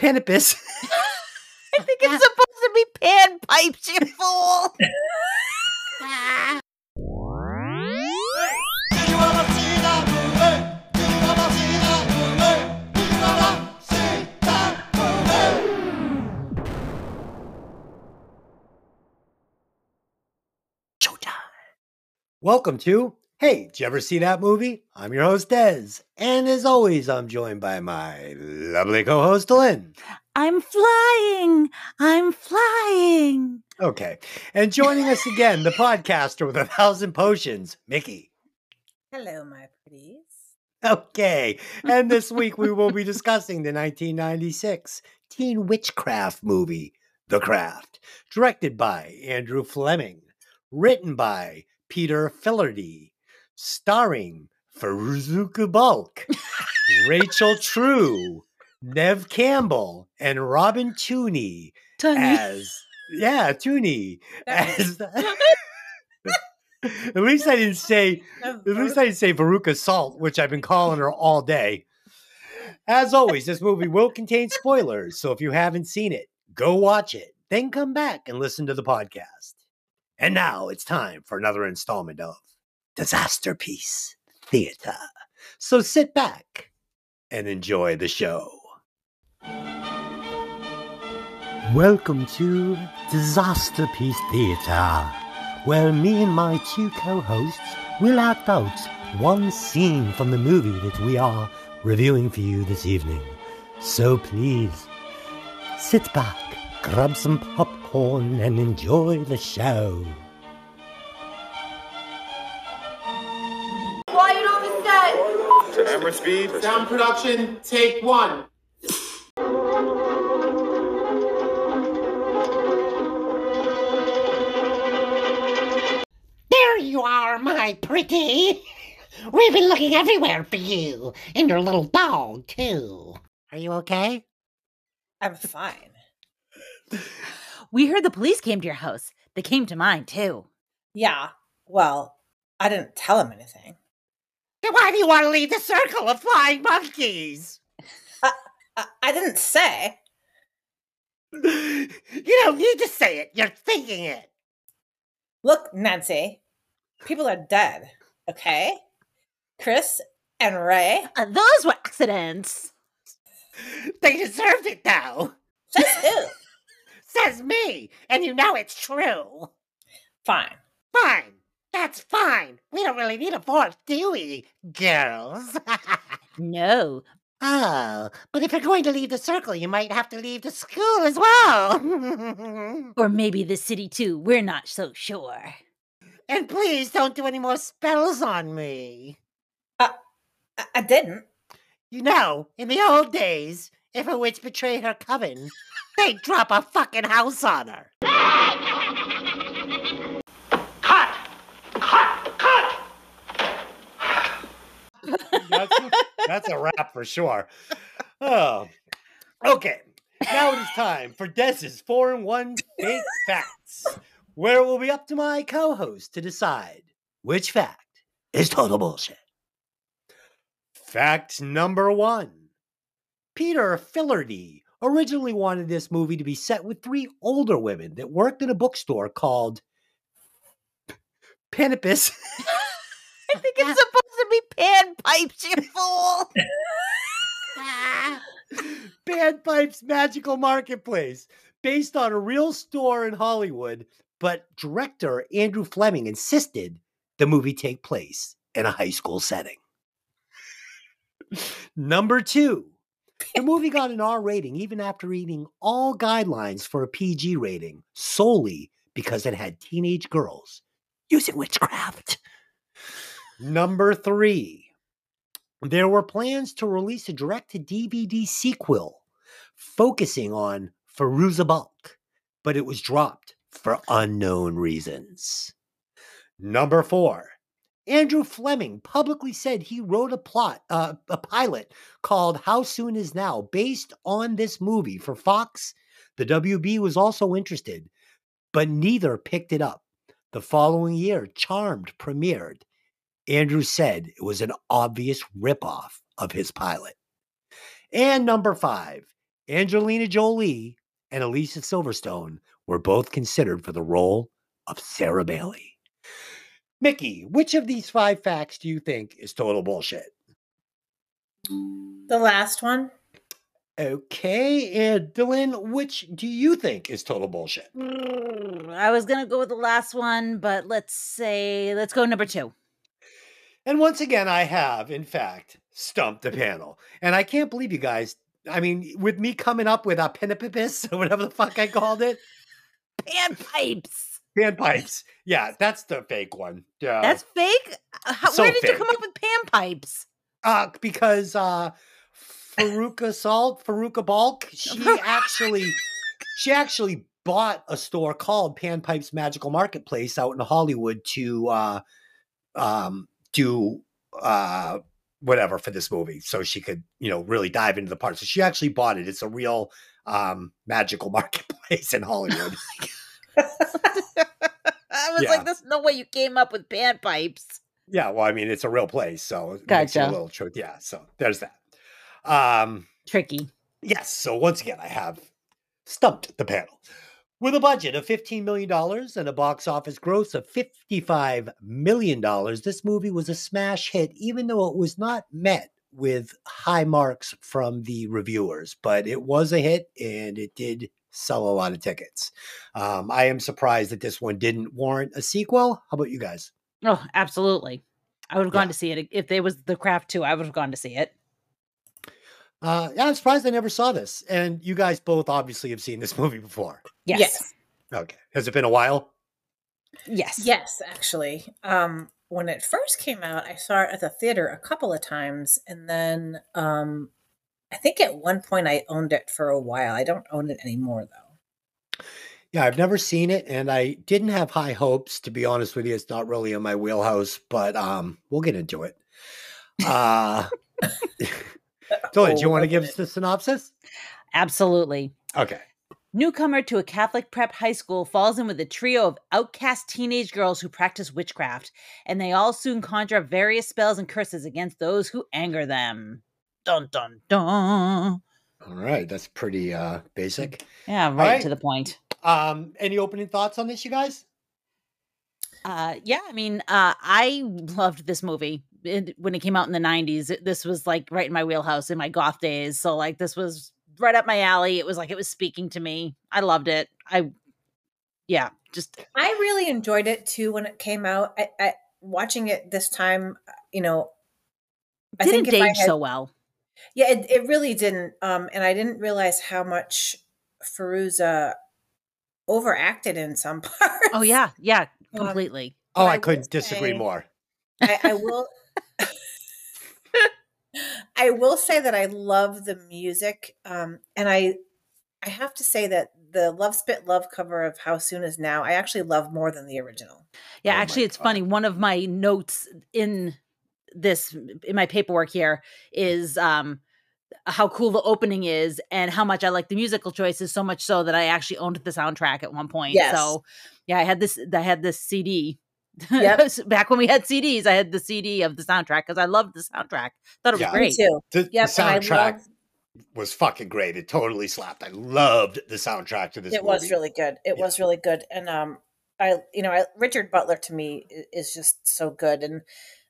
Panipus. I think it's supposed to be panpipes, you fool. Showtime. Welcome to Hey, did you ever see that movie? I'm your host, Dez. And as always, I'm joined by my lovely co host, Lynn. I'm flying. I'm flying. Okay. And joining us again, the podcaster with a thousand potions, Mickey. Hello, my pretties. Okay. And this week we will be discussing the 1996 teen witchcraft movie, The Craft, directed by Andrew Fleming, written by Peter Filardi, starring Faruzuka Bulk, Rachel True, Neve Campbell, and Robin Tooney as yeah, Tooney as at least I didn't say at least I didn't say Veruca Salt, which I've been calling her all day. As always, this movie will contain spoilers, so if you haven't seen it, go watch it, then come back and listen to the podcast. And now it's time for another installment of Disaster Piece Theater. So sit back and enjoy the show. Welcome to Disaster Piece Theater, where me and my two co hosts will act out one scene from the movie that we are reviewing for you this evening. So please, sit back, grab some popcorn, and enjoy the show. The. Camera speed. Sound production, take one. There you are, my pretty. We've been looking everywhere for you, and your little dog, too. Are you okay? I'm fine. We heard the police came to your house. They came to mine, too. Yeah. Well, I didn't tell him anything. Then why do you want to leave the circle of flying monkeys? I, I didn't say. You don't need to say it, you're thinking it. Look, Nancy, people are dead. Okay, Chris and Ray. Uh, those were accidents. They deserved it, though. Says who? Says me, and you know it's true. Fine. Fine. That's fine. We don't really need a fourth, do we, girls? No. oh, but if you're going to leave the circle, you might have to leave the school as well. Or maybe the city, too. We're not so sure. and please don't do any more spells on me. Uh, I, I didn't. You know, in the old days, if a witch betrayed her coven, they'd drop a fucking house on her. That's, that's a wrap for sure. Oh, okay. Now it is time for Dez's four and one fake facts, where it will be up to my co-host to decide which fact is total bullshit. Fact number one: Peter Filardi originally wanted this movie to be set with three older women that worked in a bookstore called Panipus. I think it's supposed to be panpipes, you fool. Panpipes Magical Marketplace, based on a real store in Hollywood, but director Andrew Fleming insisted the movie take place in a high school setting. Number two, the movie got an R rating even after reading all guidelines for a PG rating solely because it had teenage girls using witchcraft. Number three, there were plans to release a direct to DVD sequel focusing on Fairuza Balk, but it was dropped for unknown reasons. Number four, Andrew Fleming publicly said he wrote a plot, uh, a pilot called How Soon Is Now, based on this movie for Fox. The WB was also interested, but neither picked it up. The following year, Charmed premiered. Andrew said it was an obvious ripoff of his pilot. And number five, Angelina Jolie and Alicia Silverstone were both considered for the role of Sarah Bailey. Mickey, which of these five facts do you think is total bullshit? The last one. Okay, and Dylan, which do you think is total bullshit? Mm, I was gonna go with the last one, but let's say let's go number two. And once again, I have, in fact, stumped the panel. And I can't believe you guys. I mean, with me coming up with a pinnipipis or whatever the fuck I called it, Panpipes. panpipes. Yeah, that's the fake one. Yeah, That's fake. Uh, How, So where did you come up with panpipes? uh, because uh, Faruka Salt, Faruka Balk, she actually, she actually bought a store called Panpipes Magical Marketplace out in Hollywood to uh, um, do uh, whatever for this movie, so she could, you know, really dive into the part. So she actually bought it. It's a real um, magical marketplace in Hollywood. I was Yeah. like, "There's no way you came up with panpipes." yeah, well, I mean, it's a real place, so it makes it a little truth. Yeah, so there's that. Um, Tricky. Yes. So once again, I have stumped the panel. With a budget of $15 million and a box office gross of $55 million, this movie was a smash hit, even though it was not met with high marks from the reviewers. But it was a hit and it did sell a lot of tickets. Um, I am surprised that this one didn't warrant a sequel. How about you guys? Oh, absolutely. I would have gone Yeah. to see it if there was the craft too. I would have gone to see it. Uh, yeah, I'm surprised I never saw this. And you guys both obviously have seen this movie before. Yes. Yes. Okay. Has it been a while? Yes. Yes, actually. Um, when it first came out, I saw it at the theater a couple of times, and then um, I think at one point I owned it for a while. I don't own it anymore though. Yeah, I've never seen it, and I didn't have high hopes. To be honest with you, it's not really in my wheelhouse, but um, we'll get into it. Uh, Dylan, do you Oh, want to give at us the synopsis? Absolutely. Okay. Newcomer to a Catholic prep high school falls in with a trio of outcast teenage girls who practice witchcraft, and they all soon conjure up various spells and curses against those who anger them. Dun dun dun. All right, that's pretty uh, basic. Yeah, right, right. to the point. Um, any opening thoughts on this, you guys? Uh, yeah, I mean, uh, I loved this movie it, when it came out in the '90s. It- this was like right in my wheelhouse in my goth days. So like, this was right up my alley. It was like it was speaking to me. I loved it. I, yeah, just I really enjoyed it too when it came out. I, I watching it this time, uh, you know, I didn't think if I age had- so well. Yeah, it, it really didn't. Um, and I didn't realize how much Fairuza overacted in some parts. Oh yeah, yeah, Um, completely. Oh, I I couldn't disagree say- more. I, I will. I will say that I love the music, um, and I, I have to say that the "Love Spit Love" cover of "How Soon Is Now" I actually love more than the original. Yeah, Oh actually, it's God. funny. One of my notes in this in my paperwork here is um how cool the opening is and how much I like the musical choices so much so that I actually owned the soundtrack at one point. Yes. So yeah, I had this I had this CD. Yep. Back when we had CDs, I had the CD of the soundtrack because I loved the soundtrack. Thought it was Yeah. Me great. too. The, the Yep, and I soundtrack love. was fucking great. It totally slapped. I loved the soundtrack to this It movie. was really good. It Yeah. was really good, and um, I you know I, Richard Butler to me is just so good, and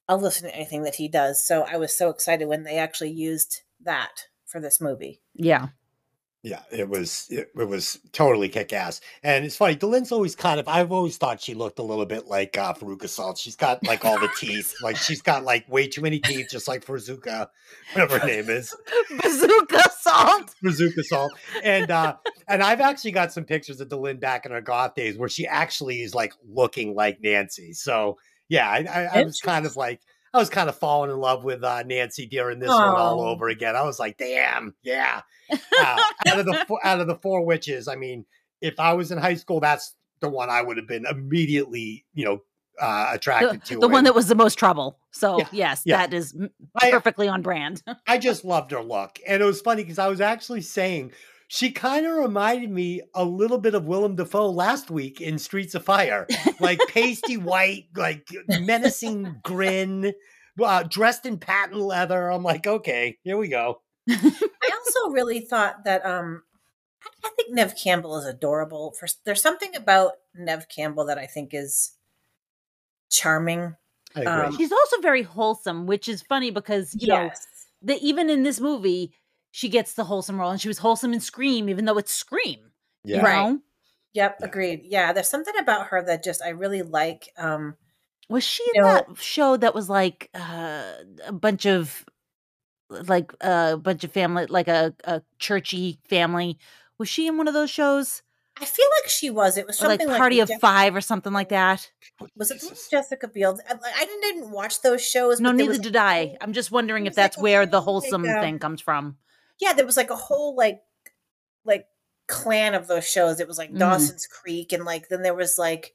I'll listen to anything that he does. So I was so excited when they actually used that for this movie. Yeah. Yeah, it was it, it was totally kick ass. And it's funny, Dylan's always kind of I've always thought she looked a little bit like uh Faruka Salt. She's got like all the teeth. Like she's got like way too many teeth, just like Faruka, whatever her name is. Bazooka salt. Faruka Salt. And uh and I've actually got some pictures of Dylan back in her goth days where she actually is like looking like Nancy. So yeah, I, I, I was kind of like I was kind of falling in love with uh, Nancy during this one all over again. I was like, damn, yeah. Uh, out of the four, out of the four witches, I mean, if I was in high school, that's the one I would have been immediately, you know, uh, The, attracted to. the one that was the most trouble. So Yeah, yes, yeah. that is m- I- perfectly on brand. I just loved her look, and it was funny because I was actually saying she kind of reminded me a little bit of Willem Dafoe last week in Streets of Fire, like pasty white, like menacing grin, uh, dressed in patent leather. I'm like, okay, here we go. I also really thought that um I, I think Neve Campbell is adorable. For there's something about Neve Campbell that I think is charming. I agree. Um, She's also very wholesome, which is funny because you know that even in this movie she gets the wholesome role, and she was wholesome in Scream, even though it's Scream. you yeah. Right. Yep, Yeah. agreed. Yeah, there's something about her that just I really like. Um Was she in know- that show that was like uh, a bunch of like a bunch of family, like a, a churchy family? Was she in one of those shows, I feel like she was. It was Or, like something Party with of Jeff- Five or something like that? Was it Jesus. Jessica Biel? I, I didn't, didn't watch those shows. No, neither was did I. I'm just wondering if was, like, that's where the wholesome thing comes from. Yeah, there was like a whole like like clan of those shows. It was like Mhm. Dawson's Creek, and like then there was like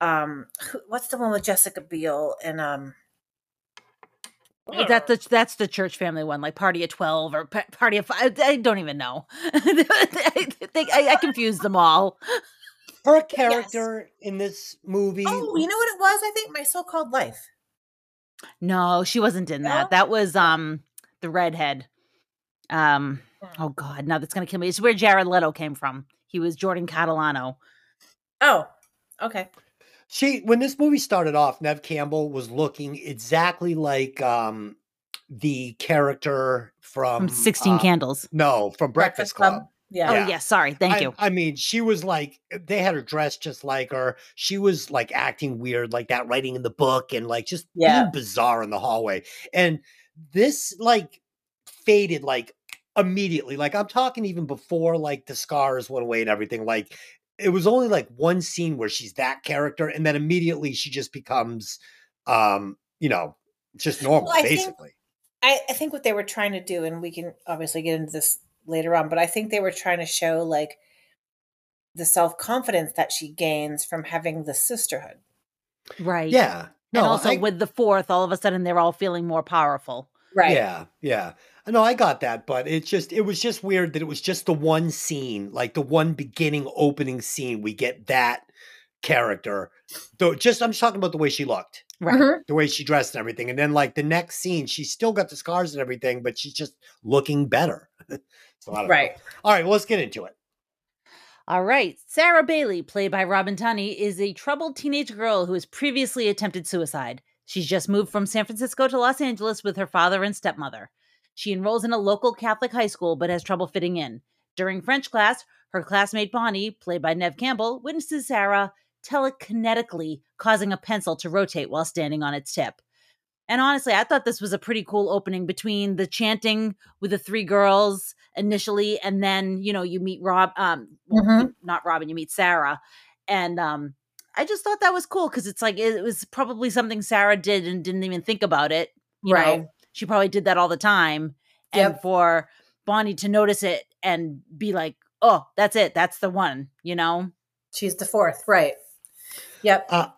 um who, what's the one with Jessica Biel and um Is that the that's the church family one, like Party of Twelve or Pa- Party of Five? I don't even know. I, think- I, I confused them all. Her character in this movie. oh you know what it was? I think my so-called life. No, she wasn't in No? that. That was um the redhead. Um oh god, now that's gonna kill me. It's where Jared Leto came from. He was Jordan Catalano. Oh, okay. She when this movie started off, Neve Campbell was looking exactly like um the character from From Sixteen uh, Candles. No, from Breakfast, Club. Yeah. Oh yeah. yes, sorry. Thank I, you. I mean, she was like they had her dressed just like her. She was like acting weird, like that, writing in the book, and like just Yeah. being bizarre in the hallway. And this like faded like immediately. Like I'm talking even before like the scars went away and everything. Like it was only like one scene where she's that character, and then immediately she just becomes, um, you know, just normal, Well, I think- basically. I, I think what they were trying to do, and we can obviously get into this later on, but I think they were trying to show like the self confidence that she gains from having the sisterhood. Right. yeah. No, and also I- with the fourth, all of a sudden they're all feeling more powerful. Right. Yeah, yeah. No, I got that, but it's just it was just weird that it was just the one scene, like the one beginning opening scene. We get that character. Though just I'm just talking about the way she looked, Right. Mhm. the way she dressed and everything. And then like the next scene, she's still got the scars and everything, but she's just looking better. so I don't know. Right. All right, well, let's get into it. All right. Sarah Bailey, played by Robin Tunney, is a troubled teenage girl who has previously attempted suicide. She's just moved from San Francisco to Los Angeles with her father and stepmother. She enrolls in a local Catholic high school but has trouble fitting in. During French class, her classmate Bonnie, played by Neve Campbell, witnesses Sarah telekinetically causing a pencil to rotate while standing on its tip. And honestly, I thought this was a pretty cool opening between the chanting with the three girls initially, and then you know you meet Rob, um, well, Mhm. you- not Robin, you meet Sarah, and um, I just thought that was cool because it's like it was probably something Sarah did and didn't even think about it. You Right. know, she probably did that all the time, and for Bonnie to notice it and be like, "Oh, that's it, that's the one," you know. She's the fourth. Right. Yep. Uh,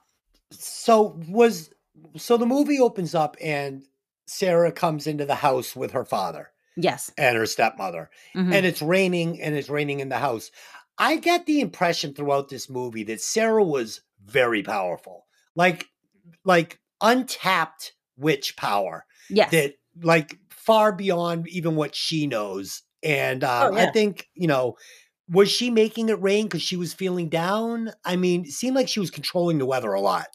so was so the movie opens up and Sarah comes into the house with her father Yes, and her stepmother. Mhm. and it's raining and it's raining in the house. I get the impression throughout this movie that Sarah was very powerful. Like like untapped witch power yes, that like far beyond even what she knows. And um, Oh, yeah. I think, you know, was she making it rain because she was feeling down? I mean, it seemed like she was controlling the weather a lot.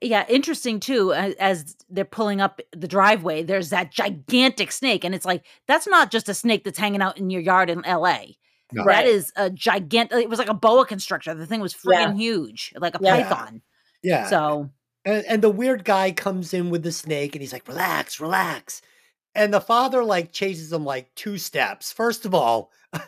Yeah, interesting too. As, as they're pulling up the driveway, there's that gigantic snake, and it's like that's not just a snake that's hanging out in your yard in L.A. No. Right. That is a gigantic. It was like a boa constrictor. The thing was freaking Yeah. huge, like a Yeah. python. Yeah. So And, and the weird guy comes in with the snake and he's like, relax, relax. And the father like chases him like two steps. First of all,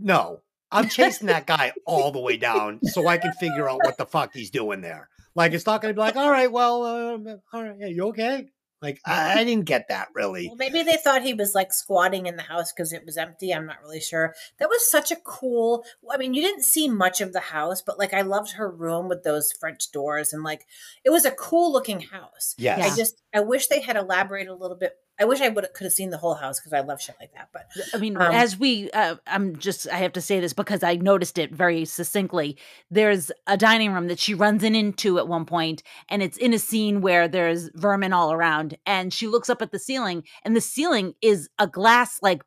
no, I'm chasing that guy all the way down so I can figure out what the fuck he's doing there. Like, it's not going to be like, all right, well, uh, all right, yeah, you okay? Like, I, I didn't get that really. Well, maybe they thought he was like squatting in the house because it was empty. I'm not really sure. That was such a cool. I mean, you didn't see much of the house, but like I loved her room with those French doors and like it was a cool looking house. Yes. Yeah. I just I wish they had elaborated a little bit. I wish I would could have seen the whole house because I love shit like that. But I mean, Um, as we, uh, I'm just, I have to say this because I noticed it very succinctly. There's a dining room that she runs in into at one point, and it's in a scene where there's vermin all around, and she looks up at the ceiling, and the ceiling is a glass like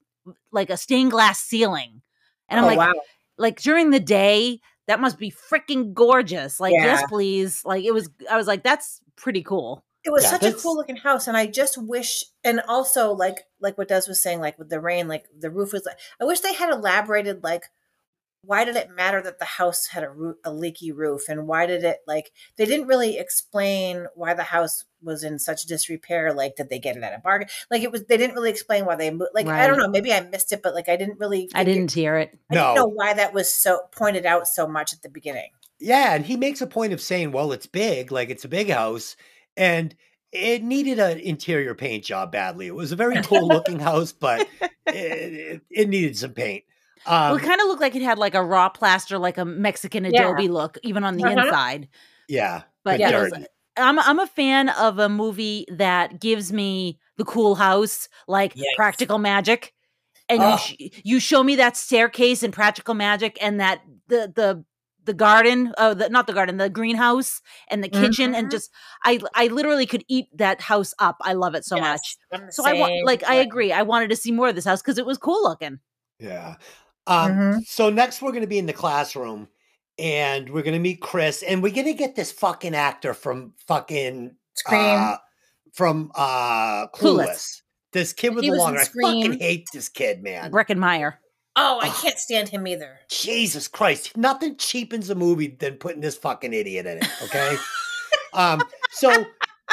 like a stained glass ceiling. And I'm oh, like, wow. like during the day, that must be freaking gorgeous. Like, yes, please. Like it was, I was like, that's pretty cool. It was Yeah, such a cool looking house, and I just wish, and also like like what Dez was saying, like with the rain, like the roof was. like I wish they had elaborated, like why did it matter that the house had a, roo- a leaky roof, and why did it like they didn't really explain why the house was in such disrepair. Like, did they get it at a bargain? Like it was, they didn't really explain why they moved. Like I don't know, maybe I missed it, but like I didn't really. I didn't hear it. I didn't No. know why that was so pointed out so much at the beginning. Yeah, and he makes a point of saying, "Well, it's big, like it's a big house, and it needed an interior paint job badly. It was a very cool looking house, but it, it, it needed some paint." Um, well, it kind of looked like it had like a raw plaster, like a Mexican Yeah. adobe look, even on the Uh-huh. inside. yeah, But Yeah. was- dirty. I'm I'm a fan of a movie that gives me the cool house, like Yes. practical magic, and Oh. you sh- you show me that staircase in practical magic, and that the the the garden, uh, the, not the garden, the greenhouse and the kitchen, and Mhm. just I I literally could eat that house up. I love it so Yes, much. I'm So I want same like I agree. I wanted to see more of this house because it was cool looking. Yeah. Um, Mhm. So next we're going to be in the classroom, and we're going to meet Chris, and we're going to get this fucking actor from fucking Scream. uh, from uh, Clueless. Clueless. This kid with He the long in longer. I fucking hate this kid, man. Breckin Meyer. Oh, I can't stand him either. Jesus Christ. Nothing cheapens a movie than putting this fucking idiot in it. Okay. um, so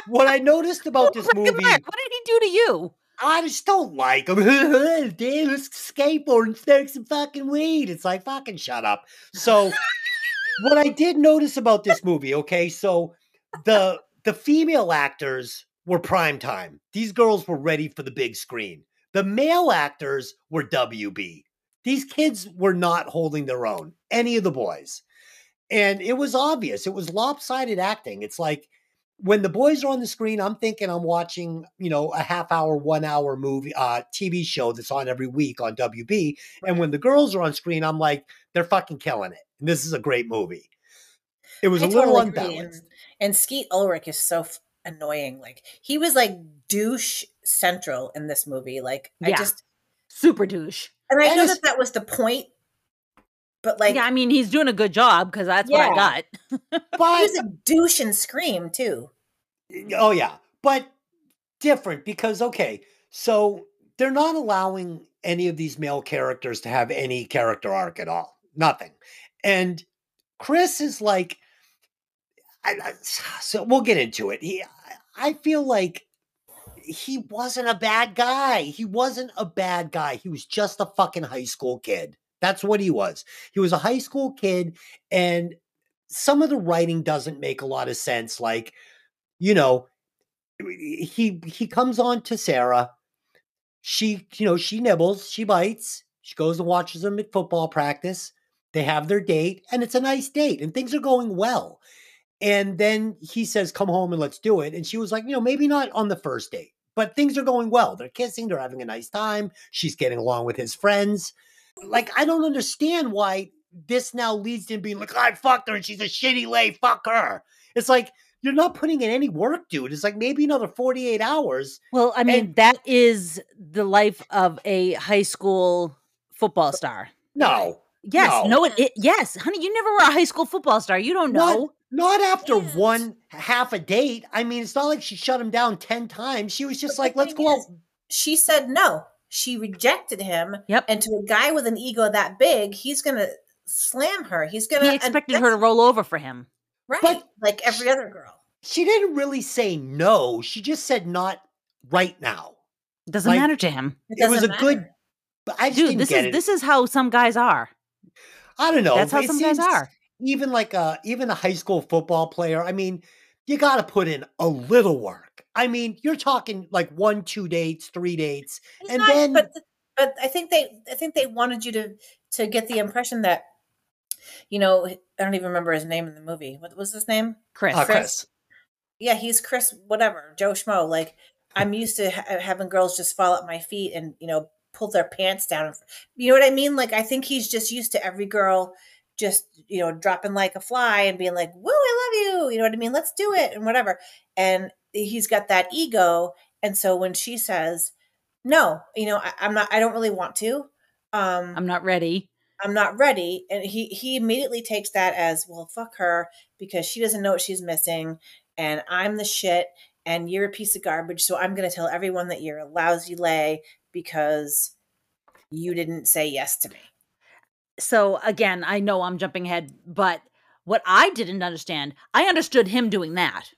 what I noticed about this movie, What did he do to you? I just don't like him. Damn, let's skateboard and smoke some fucking weed. It's like fucking shut up. So what I did notice about this movie, okay, so the the female actors were prime time. These girls were ready for the big screen. The male actors were WB. These kids were not holding their own, any of the boys. And it was obvious. It was lopsided acting. It's like when the boys are on the screen, I'm thinking I'm watching, you know, a half hour, one hour movie, uh, TV show that's on every week on WB. And when the girls are on screen, I'm like, they're fucking killing it. And this is a great movie. It was I a little totally agree, unbalanced. And, and Skeet Ulrich is so f- annoying. Like he was like douche central in this movie. Like I just Super douche. And I That know is- that that was the point, but like yeah, I mean he's doing a good job because that's what I got. he But was a douche and scream too. Oh yeah, but different because okay, so they're not allowing any of these male characters to have any character arc at all. Nothing. And Chris is like I, I- so we'll get into it. He I feel like he wasn't a bad guy. He wasn't a bad guy. He was just a fucking high school kid. That's what he was. He was a high school kid and some of the writing doesn't make a lot of sense like you know he he comes on to Sarah she you know she nibbles she bites she goes and watches them at football practice they have their date and it's a nice date and things are going well and then he says come home and let's do it and she was like you know maybe not on the first date but things are going well they're kissing they're having a nice time she's getting along with his friends like i don't understand why this now leads to him being like i fucked her and she's a shitty lay fuck her it's like you're not putting in any work dude it's like maybe another 48 hours Well, I mean, And- that is the life of a high school football star. no Yes, No. no, it, it yes, honey, you never were a high school football star. You don't know. Not after Yes. one half a date. I mean, it's not like she shut him down 10 times. She was just like, let's go out. She said no. She rejected him. Yep. And to a guy with an ego that big, he's gonna slam her. He's gonna He expected her to roll over for him. right, But- like every other girl. She didn't really say no. She just said not right now. Doesn't Like, matter to him. It, It was doesn't a good- matter. But I just Dude, didn't this get is it. this is how some guys are. I don't know. That's how It some guys are. Even like a even a high school football player. I mean, you got to put in a little work. I mean, you're talking like one, two dates, three dates, It's and not- then but but I think they I think they wanted you to to get the impression that you know I don't even remember his name in the movie. What was his name? Chris. uh, Chris. Chris. Yeah, he's Chris. Whatever, Joe Schmo. Like I'm used to ha- having girls just fall at my feet and you know pull their pants down. You know what I mean? Like I think he's just used to every girl just you know dropping like a fly and being like, "Woo, I love you." You know what I mean? Let's do it and whatever. And he's got that ego, and so when she says no, you know, I, I'm not. I don't really want to. Um, I'm not ready. I'm not ready. And he he immediately takes that as well, fuck her because she doesn't know what she's missing, and I'm the shit, and you're a piece of garbage. So I'm gonna tell everyone that you're a lousy lay because you didn't say yes to me. So again, I know I'm jumping ahead, but what I didn't understand, I understood him doing that.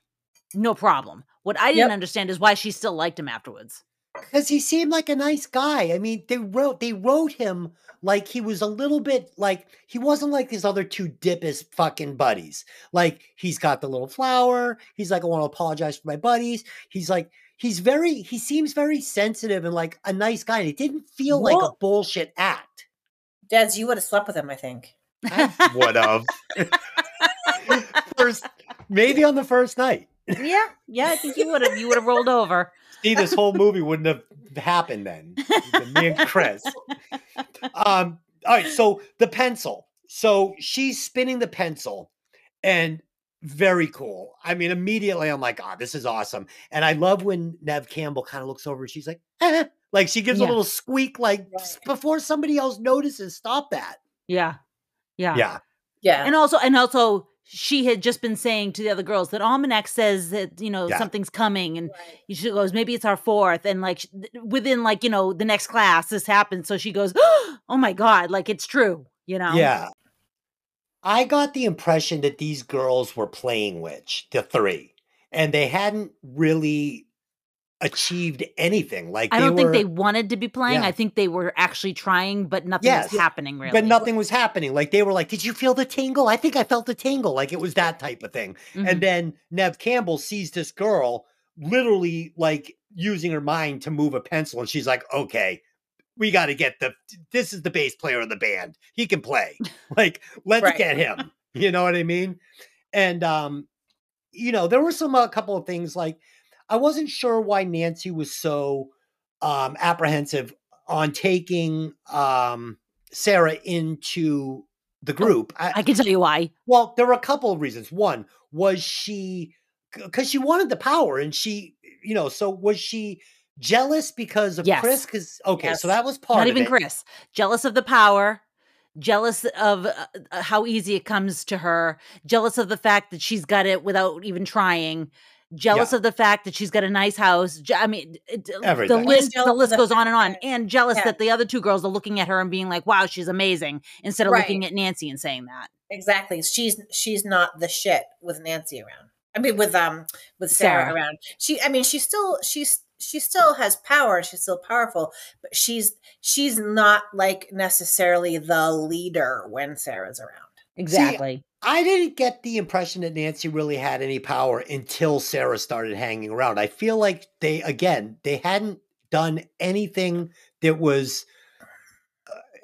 No problem. What I didn't Yep. understand is why she still liked him afterwards. because he seemed like a nice guy. I mean, they wrote they wrote him like he was a little bit like he wasn't like his other two dippus fucking buddies. Like he's got the little flower. He's like, I want to apologize for my buddies. He's like, he's very he seems very sensitive and like a nice guy. And it didn't feel like a bullshit act. Dez, you would have slept with him, I think. Would have first maybe on the first night. yeah, yeah, I think you would have you would have rolled over. See, this whole movie wouldn't have happened then. Me and Chris. Um, all right, so the pencil. So she's spinning the pencil and very cool. I mean, immediately I'm like, oh, this is awesome. And I love when Neve Campbell kind of looks over and she's like, eh. Like she gives Yeah. a little squeak, like Right. before somebody else notices, stop that. Yeah. Yeah. Yeah. Yeah. And also and also she had just been saying to the other girls that Almanac says that, you know, Yeah. something's coming and Right. she goes, maybe it's our fourth. And like th- within like, you know, the next class, this happens. So she goes, oh my God, like it's true, you know? Yeah. I got the impression that these girls were playing witch, the three, and they hadn't really achieved anything. Like I don't think they wanted to be playing. Yeah. I think they were actually trying, but nothing Yes. was happening really. but nothing was happening. Like they were like, "Did you feel the tingle?" I think I felt the tingle. Like it was that type of thing. Mhm. And then Neve Campbell sees this girl literally like using her mind to move a pencil, and she's like, "Okay, we got to get the. This is the bass player of the band. He can play. Like let's Right. get him. You know what I mean? And um, you know, there were some a couple of things like I wasn't sure why Nancy was so um apprehensive on taking um Sarah into the group. I, I can tell you why. well, there were a couple of reasons. One was she because she wanted the power, and she, you know, so was she jealous because of Yes. Chris? Because okay, Yes. so that was part of Not even it. Chris. Jealous of the power, jealous of uh, uh, how easy it comes to her, jealous of the fact that she's got it without even trying. Jealous Yeah. of the fact that she's got a nice house. Je- I mean, it- the list the list goes on and on. And jealous Yeah. that the other two girls are looking at her and being like, "Wow, she's amazing," instead of looking at Nancy and saying that. Exactly. She's she's not the shit with Nancy around. I mean with um with Sarah, Sarah. around. She I mean she's still she's she still has power, she's still powerful, but she's she's not like necessarily the leader when Sarah's around. Exactly. I didn't get the impression that Nancy really had any power until Sarah started hanging around. I feel like they, again, they hadn't done anything that was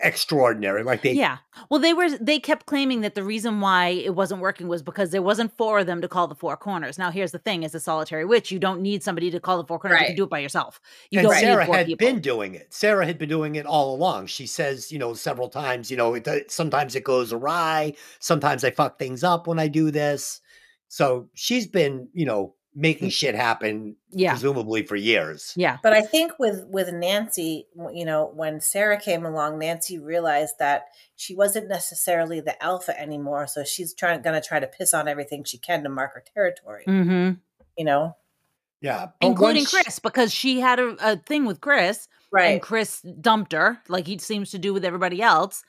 extraordinary. Like they, yeah. Well, they were they kept claiming that the reason why it wasn't working was because there wasn't four of them to call the four corners. Now, here's the thing: as a solitary witch, you don't need somebody to call the four corners. You can do it by yourself. You and don't Sarah need four had people. been doing it. Sarah had been doing it all along. She says, you know, several times, you know, it, uh, sometimes it goes awry. Sometimes I fuck things up when I do this. So she's been, you know, making shit happen, yeah. presumably for years. Yeah. But I think with with Nancy, you know, when Sarah came along, Nancy realized that she wasn't necessarily the alpha anymore, so she's trying going to try to piss on everything she can to mark her territory, Mm-hmm. you know. Yeah. but Including once- Chris, because she had a, a thing with Chris, Right. and Chris dumped her, like he seems to do with everybody else.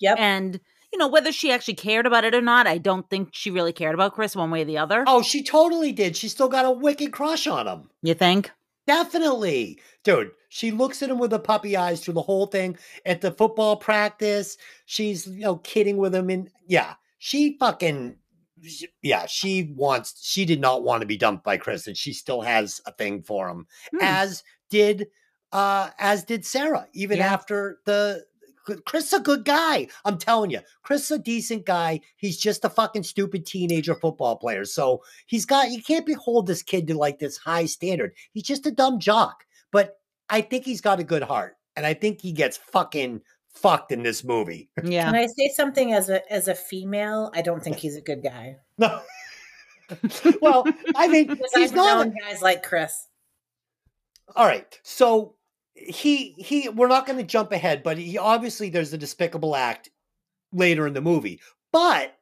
Yep. And you know whether she actually cared about it or not, I don't think she really cared about Chris one way or the other. Oh, she totally did. She still got a wicked crush on him. You think? Definitely. Dude, she looks at him with the puppy eyes through the whole thing. At the football practice, she's, you know, kidding with him. And yeah, she fucking, yeah, she wants, she did not want to be dumped by Chris, and she still has a thing for him, Hmm. as did, uh, as did Sarah, even Yeah. after the, Chris a good guy. I'm telling you, Chris a decent guy. He's just a fucking stupid teenager football player. So he's got you can't behold this kid to like this high standard. He's just a dumb jock. But I think he's got a good heart. And I think he gets fucking fucked in this movie. Yeah. Can I say something as a as a female? I don't think he's a good guy. No. well, I mean, he's I've not. known guys like Chris. All right. So he he we're not going to jump ahead, but he obviously there's a despicable act later in the movie. But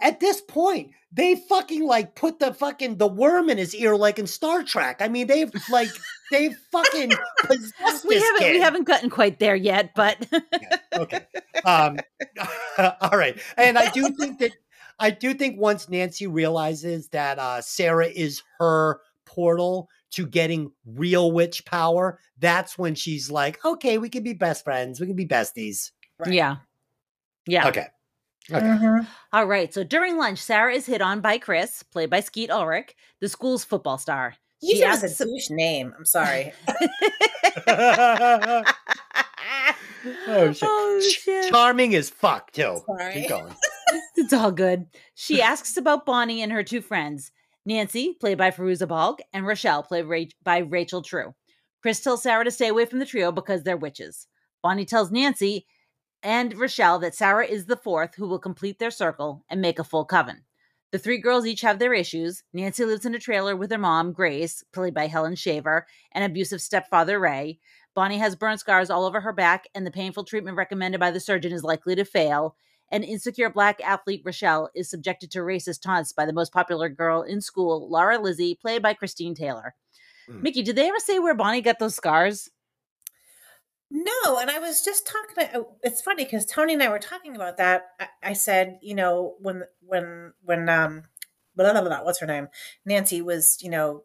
at this point, they fucking like put the fucking the worm in his ear like in Star Trek. I mean, they've like they've fucking possessed We haven't kid. we haven't gotten quite there yet, but okay. Um, all right. And I do think that I do think once Nancy realizes that uh, Sarah is her portal to getting real witch power, that's when she's like, okay, we can be best friends. We can be besties. Right. yeah. Yeah. Okay. Okay. Mhm. All right. So during lunch, Sarah is hit on by Chris, played by Skeet Ulrich, the school's football star. He She has a douche name. I'm sorry. oh, shit. Oh, shit. Charming as fuck, too. Sorry. Keep going. It's all good. She asks about Bonnie and her two friends, Nancy, played by Fairuza Balk, and Rochelle, played Ra- by Rachel True. Chris tells Sarah to stay away from the trio because they're witches. Bonnie tells Nancy and Rochelle that Sarah is the fourth who will complete their circle and make a full coven. The three girls each have their issues. Nancy lives in a trailer with her mom, Grace, played by Helen Shaver, and abusive stepfather, Ray. Bonnie has burn scars all over her back, and the painful treatment recommended by the surgeon is likely to fail an insecure black athlete, Rochelle, is subjected to racist taunts by the most popular girl in school, Laura Lizzie, played by Christine Taylor. Mm. Mickey, did they ever say where Bonnie got those scars? No, and I was just talking. To, it's funny because Tony and I were talking about that. I, I said, you know, when when when um, blah, blah, blah, blah, what's her name? Nancy was, you know,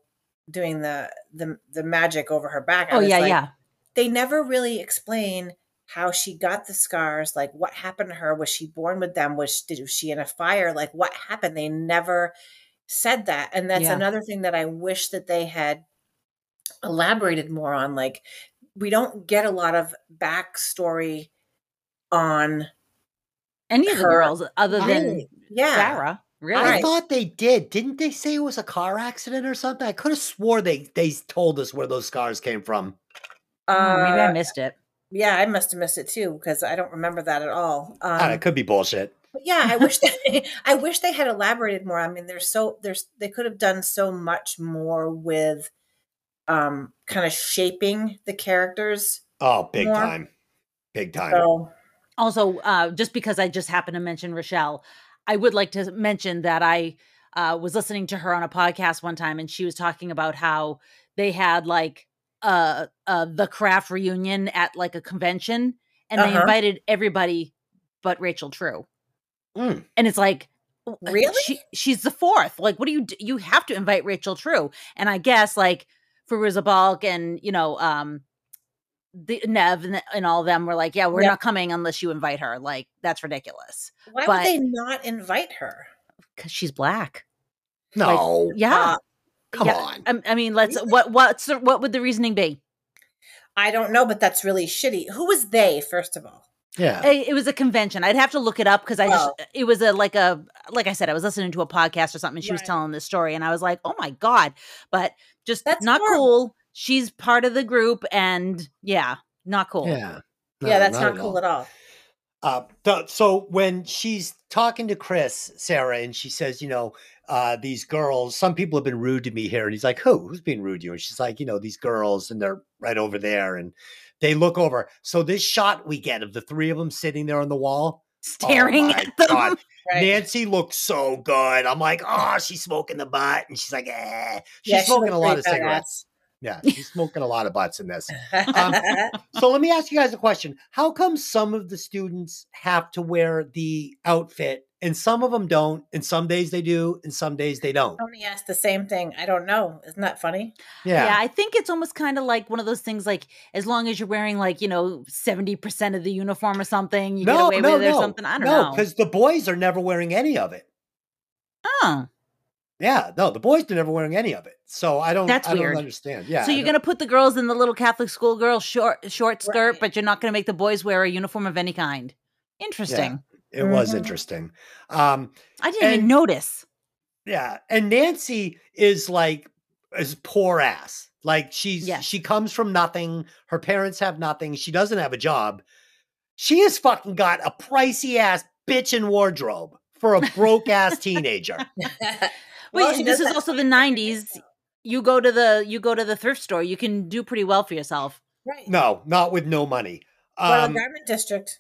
doing the the the magic over her back. I Oh, was yeah, like, yeah. They never really explain how she got the scars. Like, what happened to her? Was she born with them? Was did was she in a fire? Like, what happened? They never said that, and that's Yeah. another thing that I wish that they had elaborated more on. Like, we don't get a lot of backstory on Any of the girls other than Really? yeah Sarah. Really? I Right. thought they did. Didn't they say it was a car accident or something? I could have swore they they told us where those scars came from. Oh, maybe I Uh, missed it. Yeah i must have missed it too because i don't remember that at all I don't know, um, it could be bullshit. but yeah i wish they i wish they had elaborated more i mean there's so there's they could have done so much more with um kind of shaping the characters Oh, big More. time. Big time. so Also, uh, just because I just happened to mention Rochelle, I would like to mention that I uh, was listening to her on a podcast one time, and she was talking about how they had like uh, uh, the craft reunion at like a convention, and they Uh-huh. invited everybody but Rachel True. Mm. And it's like, uh, Really? She, she's the fourth. Like, what do you do? You have to invite Rachel True. And I guess like Fairuza Balk and you know um the Neve and, and all of them were like, yeah, we're Yeah. not coming unless you invite her. Like, that's ridiculous why But- would they not invite her because she's black. No, Yeah, Uh, come yeah. on. I, I mean, let's. Really? What what's the, what would the reasoning be? i don't know but that's really shitty who was they first of all Yeah. I- It was a convention. I'd have to look it up because I just Oh. it was a like a like I said, I was listening to a podcast or something. And she was telling this story, and I was like, oh my god! But just That's not horrible. cool. She's part of the group, and yeah, not cool. Yeah. yeah that's not, at cool all. at all Uh, so when she's talking to Chris, Sarah, and she says, you know, uh, these girls, some people have been rude to me here. And he's like, who? Who's being rude to you? And she's like, you know, these girls, and they're right over there. And they look over. So this shot we get of the three of them sitting there on the wall. Staring oh at them. God. right Nancy looks so good. I'm like, oh, she's smoking the butt. And she's like, eh. She's Yeah, smoking a lot of cigarettes. Yeah, she's smoking a lot of butts in this. badass. So let me ask you guys a question. How come some of the students have to wear the outfit and some of them don't? And some days they do, and some days they don't. Oh, Tony asked the same thing. I don't know. Isn't that funny? Yeah. Yeah. I think it's almost kind of like one of those things like as long as you're wearing like, you know, 70% of the uniform or something, you get no, away no, with it or something. I don't no, know. because the boys are never wearing any of it. Oh. Yeah, no, the boys are never wearing any of it. So I don't. That's I weird. don't understand. Yeah. so you're gonna put the girls in the little Catholic school girl short short skirt, Right. but you're not gonna make the boys wear a uniform of any kind. Interesting. It was Mhm. interesting. Um, I didn't even notice. yeah, and Nancy is like is poor ass. Like she's Yes. she comes from nothing. Her parents have nothing. She doesn't have a job. She has fucking got a pricey ass bitchin' wardrobe for a broke ass teenager. Well, Wait, she this is also the the '90s. You go to the you go to the thrift store. You can do pretty well for yourself. Right. No, not with no money. Well, Um, the garment district.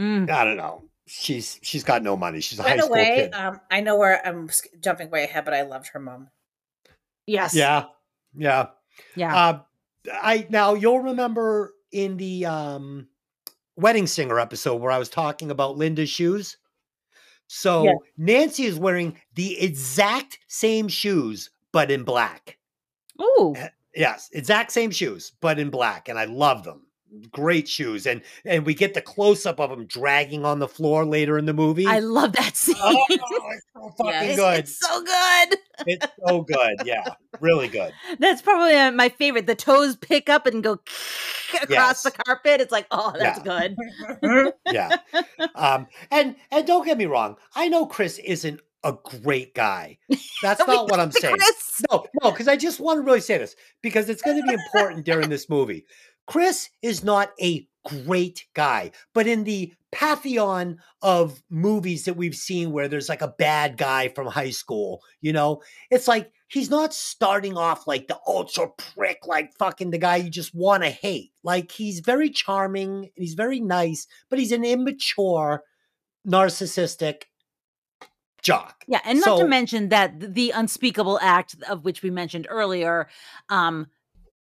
Mm. I don't know. She's she's got no money. She's a By high the school way, kid. um, I know where I'm jumping way ahead, but I loved her mom. Yes. yeah, yeah. Yeah. Uh, I now you'll remember in the um, wedding singer episode where I was talking about Linda's shoes. So Yeah. Nancy is wearing the exact same shoes, but in black. Ooh. Yes, exact same shoes, but in black, and I love them. Great shoes, and and we get the close up of him dragging on the floor later in the movie. I love that scene. oh, it's so fucking Yes. Good. It's so good. It's so good. Yeah, really good. That's probably uh, my favorite. The toes pick up and go across the carpet. It's like, oh, that's Yeah. good. Yeah. Um, and and don't get me wrong, I know Chris isn't a great guy. That's not what I'm saying. Chris. No, no, because I just want to really say this because it's going to be important during this movie. Chris is not a great guy, but in the pantheon of movies that we've seen where there's like a bad guy from high school, you know, it's like he's not starting off like the ultra prick, like fucking the guy you just want to hate. Like he's very charming and he's very nice, but he's an immature, narcissistic jock. Yeah, and not So- to mention that the unspeakable act of which we mentioned earlier um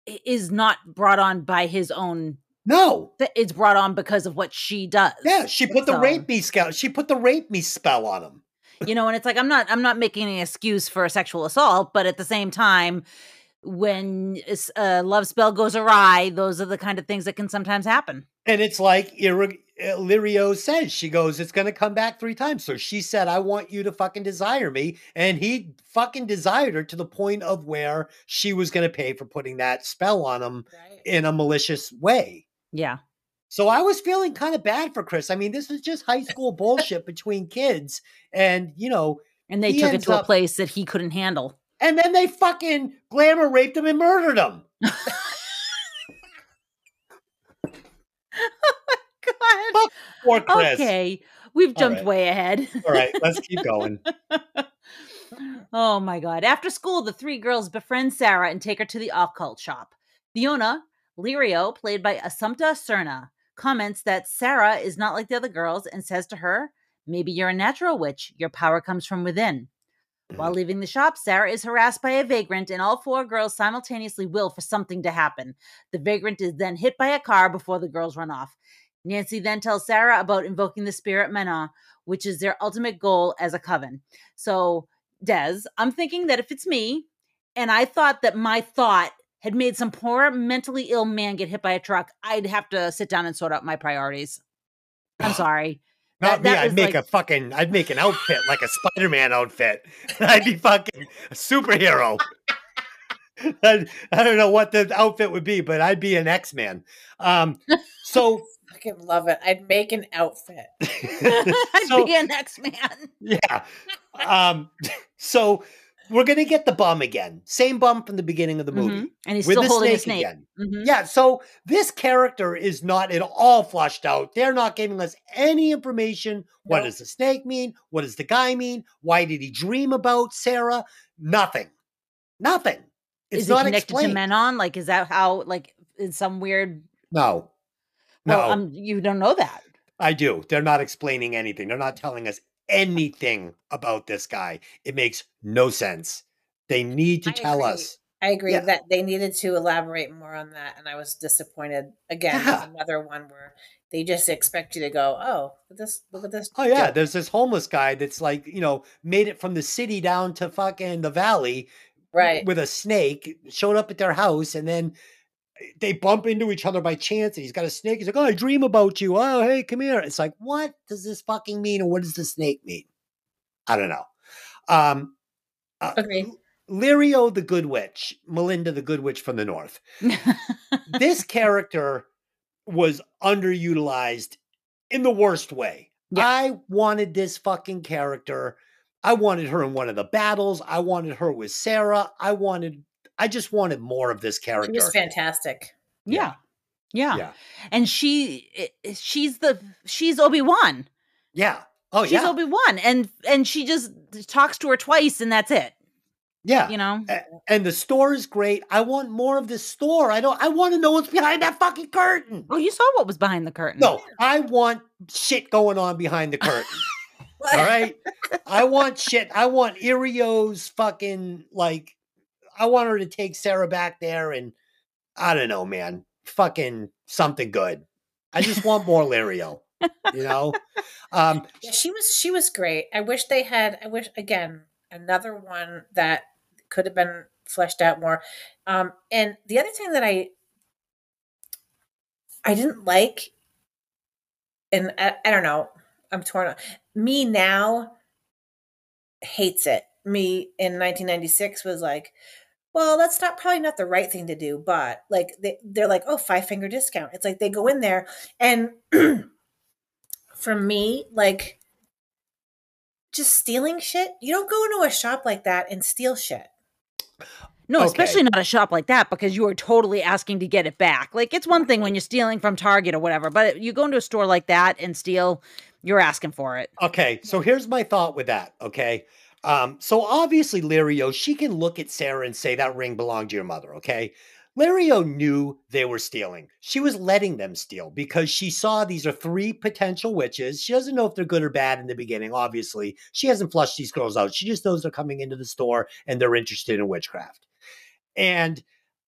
is not brought on by his own No, it's brought on because of what she does. Yeah, she put the rape me spell. She put the rape me spell on him. you know and it's like i'm not i'm not making an excuse for a sexual assault but at the same time when a love spell goes awry those are the kind of things that can sometimes happen And it's like uh, Uh, Lirio says, she goes, it's going to come back three times. So she said, I want you to fucking desire me. And he fucking desired her to the point of where she was going to pay for putting that spell on him Right. in a malicious way. yeah So I was feeling kind of bad for Chris. I mean, this was just high school bullshit between kids. And, you know, and they took it to a place that he couldn't handle and then they fucking glamour raped him and murdered him. god Poor Chris. okay we've jumped right. way ahead All right, let's keep going. oh my god. After school, the three girls befriend Sarah and take her to the occult shop. Owner, Lirio, played by Assumpta Serna, comments that Sarah is not like the other girls and says to her, Maybe you're a natural witch. Your power comes from within. While leaving the shop, Sarah is harassed by a vagrant, and all four girls simultaneously will for something to happen. The vagrant is then hit by a car before the girls run off. Nancy then tells Sarah about invoking the spirit Manon, which is their ultimate goal as a coven. So, Dez, I'm thinking that if it's me, and I thought that my thought had made some poor mentally ill man get hit by a truck, I'd have to sit down and sort out my priorities. I'm sorry. Not That- me. that I'd make like- a fucking. I'd make an outfit like a Spider-Man outfit. I'd be fucking a superhero. I, I don't know what the outfit would be, but I'd be an X-Man. Um, so Fucking love it. I'd make an outfit. I'd so be an X Man. yeah. Um, so we're gonna get the bum again. Same bum from the beginning of the movie. Mm-hmm. And he's With still the holding snake, snake. again. Mhm. Yeah, so this character is not at all flushed out. They're not giving us any information. What does the snake mean? What does the guy mean? Why did he dream about Sarah? Nothing. Nothing. It's is not it connected explained. to Manon? Like, is that how, like, in some weird. No. No, Well, um, you don't know that. I do. They're not explaining anything. They're not telling us anything about this guy. It makes no sense. They need to I tell agree. us. I agree Yeah. that they needed to elaborate more on that, and I was disappointed. Again, Yeah. another one where they just expect you to go, "Oh, look at this! Look at this!" Oh yeah, joke." there's this homeless guy that's like, you know, made it from the city down to fucking the valley right. with a snake, showed up at their house, and then they bump into each other by chance, and he's got a snake. He's like, "Oh, I dream about you. Oh, hey, come here." It's like, what does this fucking mean, and what does the snake mean? I don't know. Um, uh, Agree. Lirio the Good Witch, Glinda the Good Witch from the North. this character was underutilized in the worst way. Yeah. I wanted this fucking character. I wanted her in one of the battles. I wanted her with Sarah. I wanted, I just wanted more of this She character. was fantastic. yeah. yeah. Yeah. And she, i- i- she's the, she's Obi Wan. Yeah. Oh, she's yeah. Obi Wan, and and she just talks to her twice, and that's it. Yeah. You know, And the store is great. I want more of this store. I don't I want to know what's behind that fucking curtain. oh, you saw what was behind the curtain. No, I want shit going on behind the curtain. All right. I want shit. I want Lirio's fucking like I want her to take Sarah back there and I don't know, man. Fucking something good. I just want more Lirio. You know? Um Yeah, she was she was great. I wish they had I wish again another one that could have been fleshed out more. Um and the other thing that I I didn't like and I, I don't know, I'm torn on me now hates it. Me in 1996 was like, well, that's not probably not the right thing to do, but like they, they're like, oh, five finger discount. It's like they go in there and for me, like just stealing shit. You don't go into a shop like that and steal shit. No, Okay. especially not a shop like that because you are totally asking to get it back. Like it's one thing when you're stealing from Target or whatever, but you go into a store like that and steal, you're asking for it. Okay, so here's my thought with that. Okay, um, so obviously Lirio, she can look at Sarah and say that ring belonged to your mother. Okay, Lirio knew they were stealing. She was letting them steal because she saw these are three potential witches. She doesn't know if they're good or bad in the beginning. Obviously, she hasn't flushed these girls out. She just knows they're coming into the store and they're interested in witchcraft. And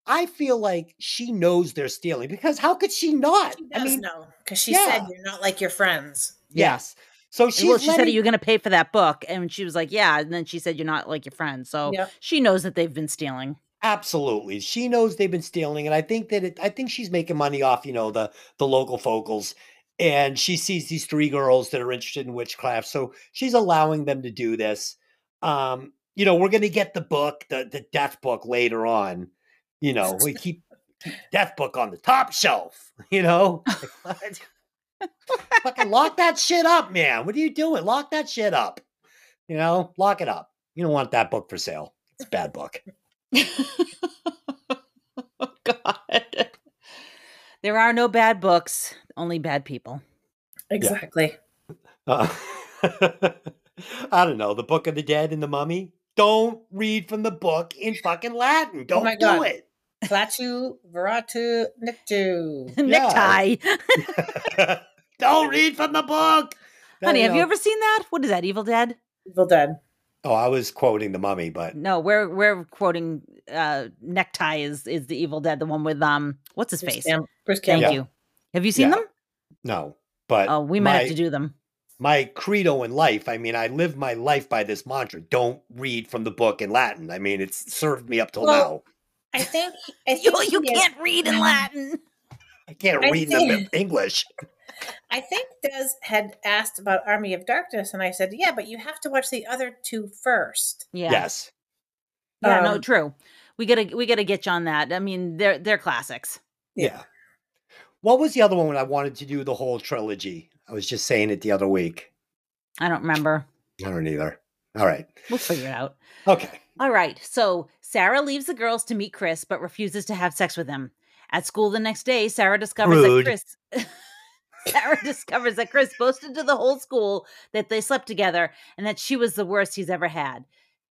I feel like she knows they're stealing because how could she not? She I does mean, know because she yeah. said you're not like your friends. yes. So she's well, she said, "Are you going to pay for that book?" And she was like, "Yeah." And then she said, "You're not like your friend." So Yep. she knows that they've been stealing. Absolutely. She knows they've been stealing and I think that it I think she's making money off, you know, the the local focals and she sees these three girls that are interested in witchcraft. So she's allowing them to do this. Um, you know, we're going to get the book, the the death book later on. You know, we keep, keep death book on the top shelf, you know? Like, what? Fucking lock that shit up, man. What are you doing? Lock that shit up. You know, lock it up. You don't want that book for sale. It's a bad book. oh God. There are no bad books, only bad people. Exactly. Uh, I don't know. The Book of the Dead and the Mummy. Don't read from the book in fucking Latin. Don't Oh do God. it. Klaatu, Veratu, Nictu. Necktie. don't read from the book. Honey, have you ever seen that? What is that? Evil Dead? Evil Dead. Oh, I was quoting the Mummy, but No, we're we're quoting uh Necktie is is the Evil Dead, the one with um what's his Bruce face? Cam- Bruce Thank Campbell. you. Have you seen Yeah. them? no. But Oh, we might my, have to do them. my credo in life. I mean, I live my life by this mantra: don't read from the book in Latin. I mean, it's served me up till Well, I think I You, think you he is- can't read in Latin. I can't I read them in English. I think Dez had asked about Army of Darkness, and I said, "Yeah, but you have to watch the other two first. Yeah. Yes. Yeah, no, Um, true. We gotta we gotta get you on that. I mean, they're they're classics. Yeah. What was the other one when I wanted to do the whole trilogy? I was just saying it the other week. I don't remember. I don't either. All right. We'll figure it out. Okay. All right. So Sarah leaves the girls to meet Chris, but refuses to have sex with him. At school the next day, Sarah discovers Rude. that Chris Sarah discovers that Chris boasted to the whole school that they slept together and that she was the worst he's ever had.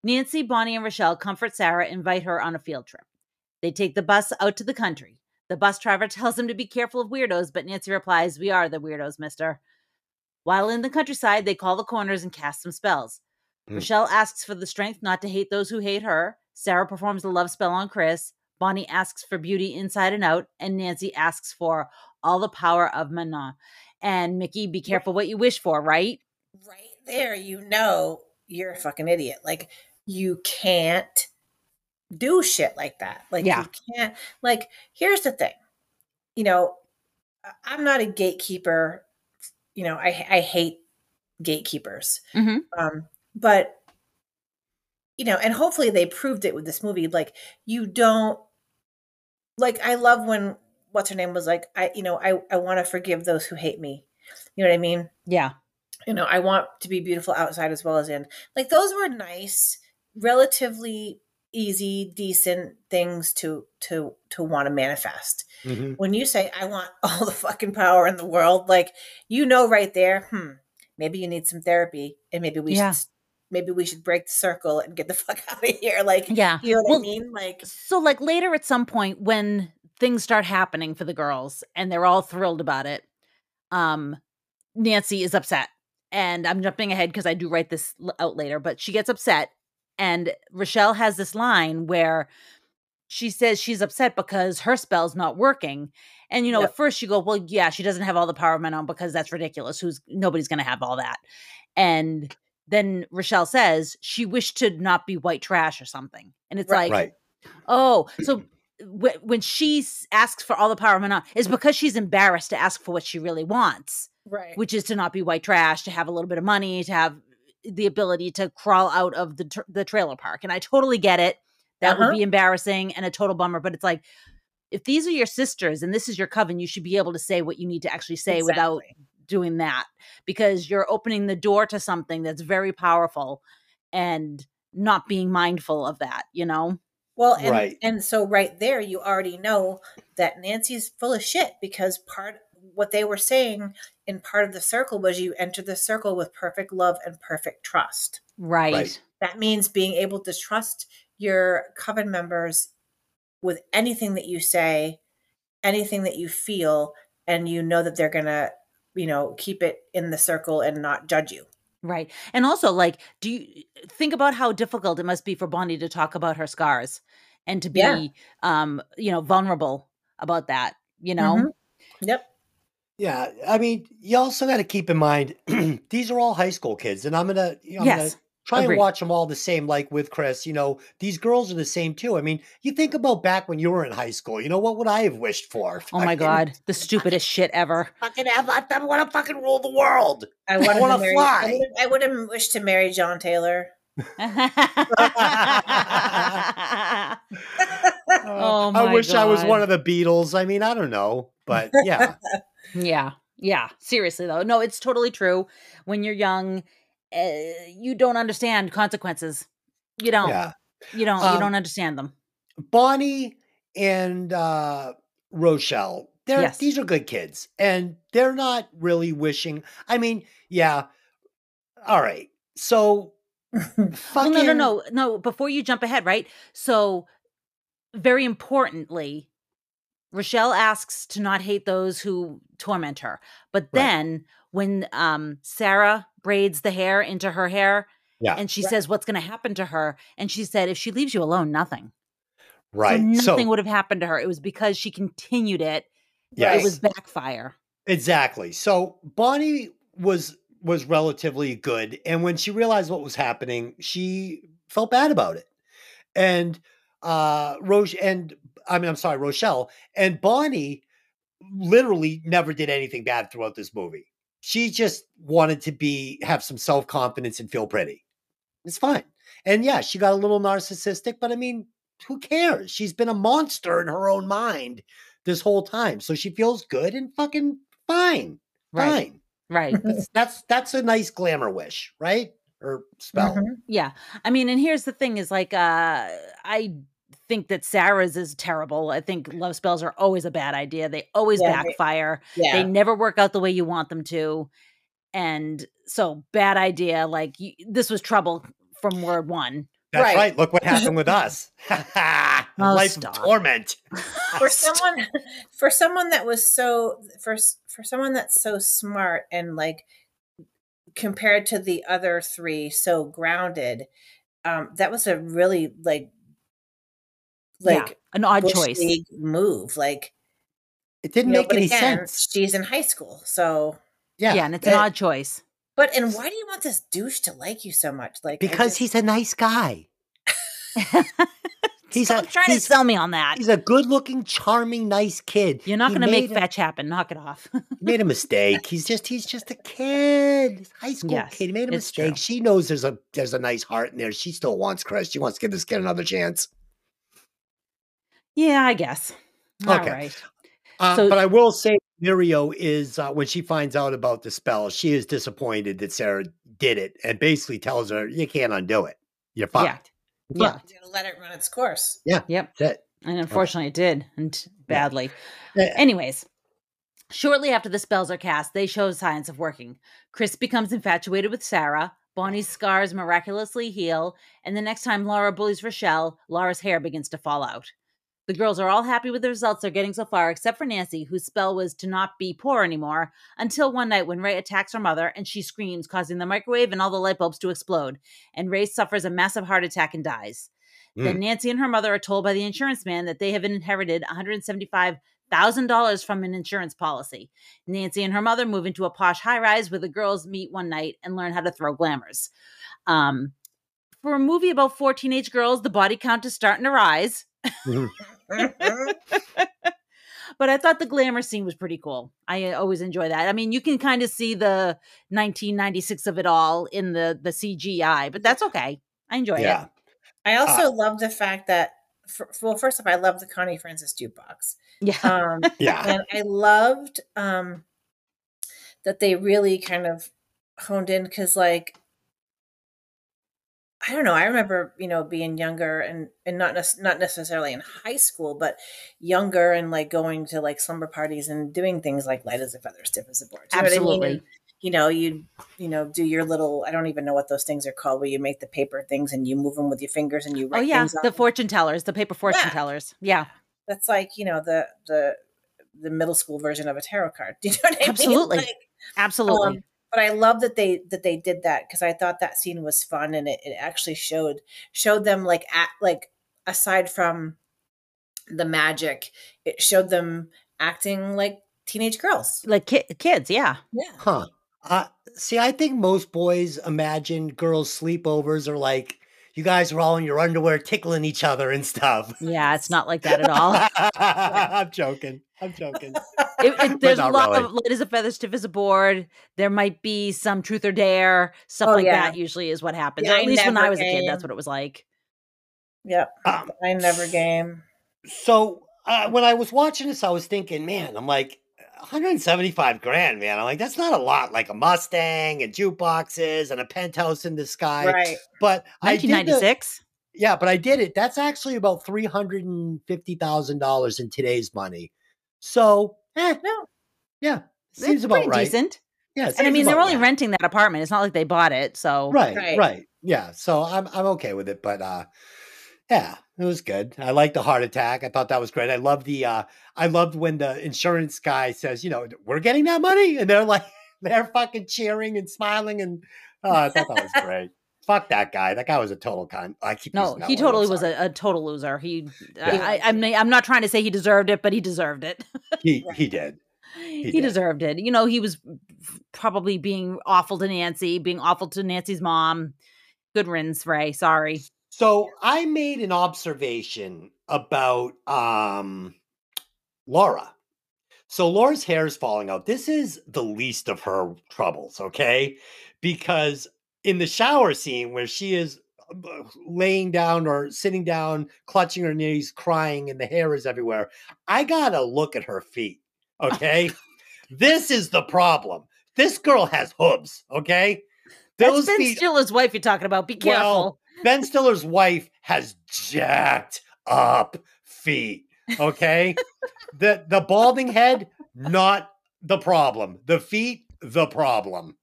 Nancy, Bonnie, and Rochelle comfort Sarah, and invite her on a field trip. They take the bus out to the country. The bus driver tells them to be careful of weirdos, but Nancy replies, We are the weirdos, mister. While in the countryside, they call the corners and cast some spells. Mm. Rochelle asks for the strength not to hate those who hate her. Sarah performs the love spell on Chris. Bonnie asks for beauty inside and out. And Nancy asks for all the power of Manon. And Mickey, be careful what you wish for, right? Right there, you know you're a fucking idiot. Like you can't do shit like that. Like Yeah. you can't. Like here's the thing. You know, I'm not a gatekeeper. You know, I I hate gatekeepers. Mm-hmm. Um, but you know, and hopefully they proved it with this movie. Like you don't like I love when what's her name was like, I you know, I I want to forgive those who hate me. You know what I mean? Yeah. You know, I want to be beautiful outside as well as in. Like those were nice, relatively easy, decent things to to to want to manifest. Mhm. When you say I want all the fucking power in the world, like you know right there, hmm, maybe you need some therapy and maybe we Yeah. should maybe we should break the circle and get the fuck out of here. Like, Yeah. you know what Well, I mean? Like, So, like later at some point when things start happening for the girls and they're all thrilled about it, um, Nancy is upset. And I'm jumping ahead because I do write this out later, but she gets upset. And Rochelle has this line where she says she's upset because her spell's not working. And you know, Yep. at first you go, well, yeah, she doesn't have all the power of Manon because that's ridiculous. Who's nobody's going to have all that. And then Rochelle says she wished to not be white trash or something. And it's Right. like, right. Oh, so w- when she asks for all the power of Manon, is because she's embarrassed to ask for what she really wants, right. which is to not be white trash, to have a little bit of money, to have the ability to crawl out of the tr- the trailer park. And I totally get it. That Uh-huh. would be embarrassing and a total bummer. But it's like, if these are your sisters and this is your coven, you should be able to say what you need to actually say without Exactly. Doing that because you're opening the door to something that's very powerful and not being mindful of that. You know. Well, and, Right. and so right there, you already know that Nancy's full of shit because part what they were saying in part of the circle was you enter the circle with perfect love and perfect trust. Right. Right. That means being able to trust your coven members with anything that you say, anything that you feel, and you know that they're gonna, you know, keep it in the circle and not judge you. Right. And also, like, do you think about how difficult it must be for Bonnie to talk about her scars and to be, Yeah. um, you know, vulnerable about that, you know? Mhm. Yep. Yeah, I mean, you also got to keep in mind these are all high school kids, and I'm gonna, you know, I'm Yes, gonna try agreed. and watch them all the same. Like with Chris, you know, these girls are the same too. I mean, you think about back when you were in high school. You know, what would I have wished for? Oh my Fucking- God. The stupidest shit ever. Fucking have I want to fucking rule the world. I wanna fly. I would- I would have wished to marry John Taylor. oh I my wish I was one of the Beatles. I mean, I don't know, but yeah, Yeah. Yeah. Seriously, though. No, it's totally true. When you're young, uh, you don't understand consequences. You don't. yeah. You don't. you Um, don't understand them. Bonnie and uh, Rochelle, they're Yes. these are good kids, and they're not really wishing. I mean, yeah, all right. So, Well, no, no, no, no. Before you jump ahead, right? So, very importantly, Rochelle asks to not hate those who torment her. But then, when um, Sarah braids the hair into her hair, Yeah. and she Right. says, "What's going to happen to her?" and she said, "If she leaves you alone, nothing. right. So So, nothing would have happened to her. It was because she continued it. yes, It was backfire. exactly. So Bonnie was was relatively good, and when she realized what was happening, she felt bad about it. And uh, Roche and I mean, I'm sorry, Rochelle and Bonnie literally never did anything bad throughout this movie. She just wanted to be have some self confidence and feel pretty. It's fine. And yeah, she got a little narcissistic, but I mean, who cares? She's been a monster in her own mind this whole time, so she feels good and fucking fine. Right. Fine. Right. That's that's that's a nice glamour wish, right? Or spell. Mhm. Yeah. I mean, and here's the thing is like uh I think that Sarah's is terrible. I think love spells are always a bad idea. They always Yeah, they- backfire. Yeah. They never work out the way you want them to. And so bad idea like y this was trouble from word 1. That's Right. right. Look what happened with us. Oh, life stop. of torment. for someone for someone that was so for for someone that's so smart and like compared to the other three so grounded um that was a really like Yeah, like an odd bush choice. league move like It didn't you know, make any again, sense. she's in high school so Yeah. Yeah, and it's an odd choice. but and why do you want this douche to like you so much like because just- he's a nice guy. He's Stop a trying to sell me on that. he's a good-looking, charming, nice kid. You're not going to make a- fetch happen. Knock it off. He made a mistake. He's just he's just a kid. He's a high school Yes, kid. He made a mistake. true. She knows there's a there's a nice heart in there. She still wants Chris. She wants to give this kid another chance. Yeah, I guess. All Okay. right. Uh, So- but I will say, Lirio is uh, when she finds out about the spell, she is disappointed that Sarah did it, and basically tells her, "You can't undo it. You're Yeah. fucked." Yeah. Fucked. you gotta let it run its course Yeah. Yep. That's it. And unfortunately, it did, and badly. Eh, Anyways, shortly after the spells are cast, they show signs of working. Chris becomes infatuated with Sarah. Bonnie's scars miraculously heal, and the next time Laura bullies Rochelle, Laura's hair begins to fall out. The girls are all happy with the results they're getting so far, except for Nancy, whose spell was to not be poor anymore, until one night when Ray attacks her mother and she screams, causing the microwave and all the light bulbs to explode, and Ray suffers a massive heart attack and dies. Then Nancy and her mother are told by the insurance man that they have inherited $175,000 from an insurance policy. Nancy and her mother move into a posh high rise where the girls meet one night and learn how to throw glamours. Um, for a movie about four teenage girls, the body count is starting to rise. but I thought the glamour scene was pretty cool. I uh, always enjoy that. I mean, you can kind of see the 1996 of it all in the the CGI, but that's okay. I enjoy Yeah. it. I also love the fact that, for, well, first off, I love the Connie Francis jukebox. Yeah. Um, Yeah. and I loved um, that they really kind of honed in because, like, I don't know. I remember, you know, being younger and and not nec- not necessarily in high school, but younger and like going to like slumber parties and doing things like light as a feather, stiff as a board. You know I mean? Absolutely. You know, you you know do your little I don't even know what those things are called where you make the paper things and you move them with your fingers and you write. Oh yeah, the fortune tellers, the paper fortune Yeah. tellers. Yeah, That's like you know the the the middle school version of a tarot card. Do you know what I mean? Absolutely. Like, absolutely. um, but I love that they that they did that because I thought that scene was fun and it, it actually showed showed them like at like aside from the magic, it showed them acting like teenage girls. like ki- kids, yeah. Yeah. Huh. Uh, see, I think most boys imagine girls' sleepovers are like you guys are all in your underwear tickling each other and stuff. Yeah, it's not like that at all. I'm joking. I'm joking. It, it, there's a lot really. of light as a feather, stiff as a board. There might be some truth or dare, stuff Oh, like yeah. that. Usually is what happens. Yeah, at I least when I never was a kid, that's what it was like. Yep. Um, I never game. so uh, when I was watching this, I was thinking, man, I'm like, 175 grand, man. I'm like, that's not a lot. Like a Mustang and jukeboxes and a penthouse in the sky. Right. But I did the- 1996. Yeah, but I did it. That's actually about three hundred and fifty thousand dollars in today's money. So, eh, No. yeah, It's seems about right. decent. Yeah, And I mean, they're only right. renting that apartment. It's not like they bought it. So Right, Right. right, Yeah, so I'm I'm okay with it, but uh, yeah, it was good. I like the heart attack. I thought that was great. I love the uh, I loved when the insurance guy says, you know, we're getting that money, and they're like, they're fucking cheering and smiling, and oh, I thought that was great. Fuck that guy. That guy was a total con. I keep no, he totally was a, a total loser. He, Yeah. I, I, I'm, I'm not trying to say he deserved it, but he deserved it. He he did. he, did. deserved it. You know, he was probably being awful to Nancy, being awful to Nancy's mom. Good riddance, Ray. Sorry. So I made an observation about um Laura. So Laura's hair is falling out. This is the least of her troubles, okay? Because in the shower scene where she is laying down or sitting down, clutching her knees, crying, and the hair is everywhere, I gotta look at her feet, okay? this is the problem. This girl has hooves, okay? That's Ben Stiller's wife you're talking about. Be careful. Well, Ben Stiller's wife has jacked up feet. Okay. the the balding head, not the problem. The feet, the problem.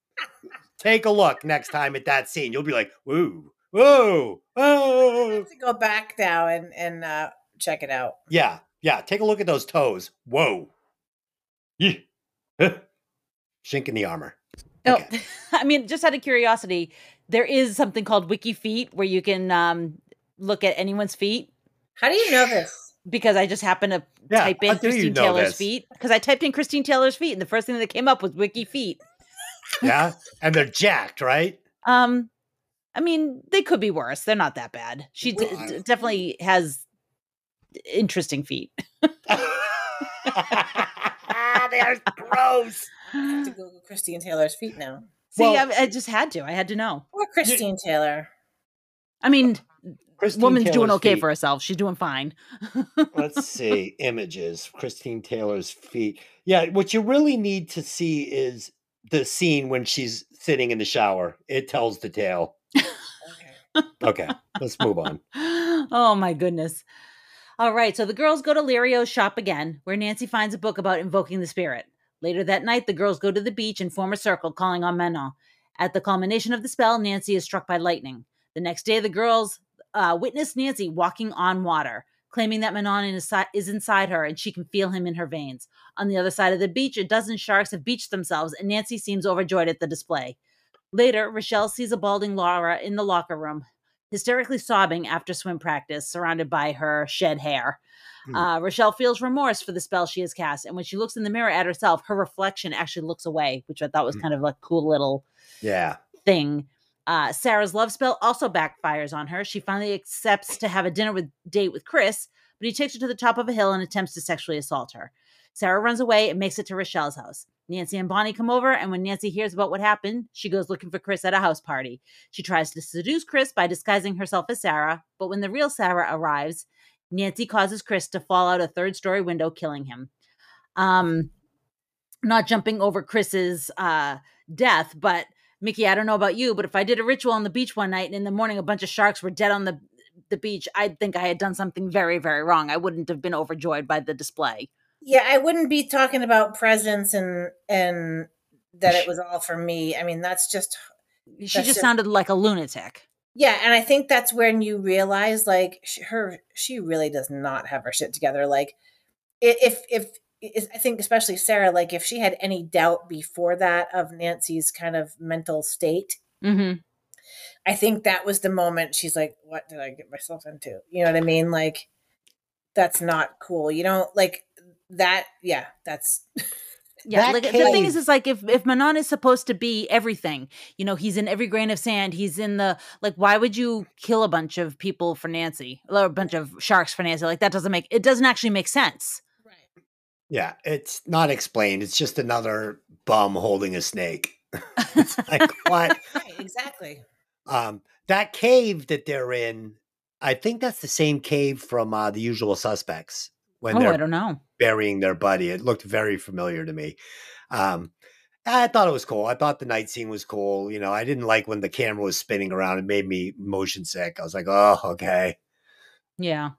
Take a look next time at that scene. You'll be like, woo, whoa, I oh. have to go back now and and uh, check it out. Yeah, yeah. Take a look at those toes. Whoa. Yeah. Shink in the armor. No, Okay. I mean, just out of curiosity, there is something called Wiki Feet where you can um, look at anyone's feet. How do you know this? Because I just happened to Yeah, type in Christine Taylor's this? feet. Because I typed in Christine Taylor's feet, and the first thing that came up was Wiki Feet. Yeah. and they're jacked, right? Um, I mean, they could be worse. They're not that bad. She d- Well, I- d- definitely has interesting feet. They're gross. I have to Google Christine Taylor's feet now. See, Well- I, I just had to. I had to know. Or Christine Taylor. I mean, Christine woman's doing okay feet. for herself. She's doing fine. Let's see images. Christine Taylor's feet. Yeah, what you really need to see is the scene when she's sitting in the shower. It tells the tale. Okay. Okay, let's move on. oh my goodness. All right, so the girls go to Lirio's shop again, where Nancy finds a book about invoking the spirit. Later that night, the girls go to the beach and form a circle calling on Manon. At the culmination of the spell, Nancy is struck by lightning. The next day, the girls uh, witness Nancy walking on water, claiming that Manon is, inside her and she can feel him in her veins. On the other side of the beach, a dozen sharks have beached themselves, and Nancy seems overjoyed at the display. Later, Rochelle sees a balding Laura in the locker room, hysterically sobbing after swim practice, surrounded by her shed hair. Hmm. Uh, Rochelle feels remorse for the spell she has cast, and when she looks in the mirror at herself, her reflection actually looks away, which I thought was Hmm. kind of a cool little Yeah. thing. Uh, Sarah's love spell also backfires on her. She finally accepts to have a dinner with date with Chris, but he takes her to the top of a hill and attempts to sexually assault her. Sarah runs away and makes it to Rochelle's house. Nancy and Bonnie come over, and when Nancy hears about what happened, she goes looking for Chris at a house party. She tries to seduce Chris by disguising herself as Sarah, but when the real Sarah arrives, Nancy causes Chris to fall out a third story window, killing him. Um, not jumping over Chris's uh, death, but Mickey, I don't know about you, but if I did a ritual on the beach one night and in the morning a bunch of sharks were dead on the the beach, I'd think I had done something very, very wrong. I wouldn't have been overjoyed by the display. Yeah, I wouldn't be talking about presents and and that it was all for me. I mean, that's just She just just- sounded like a lunatic. yeah, and I think that's when you realize like sh- her she really does not have her shit together. Like if if I think especially Sarah, like if she had any doubt before that of Nancy's kind of mental state, hmm I think that was the moment she's like, "What did I get myself into?" You know what I mean? Like, that's not cool. You don't like that. Yeah, that's Yeah, That like the thing is, cave- is like if if Manon is supposed to be everything, you know, he's in every grain of sand. He's in the like. Why would you kill a bunch of people for Nancy or a bunch of sharks for Nancy? Like that doesn't make it doesn't actually make sense. Yeah. It's not explained. It's just another bum holding a snake. it's like, what? Right, exactly. Um, that cave that they're in, I think that's the same cave from uh, the usual suspects when oh, they're I don't know. burying their buddy. It looked very familiar to me. Um, I thought it was cool. I thought the night scene was cool. You know, I didn't like when the camera was spinning around. It made me motion sick. I was like, oh, okay. Yeah.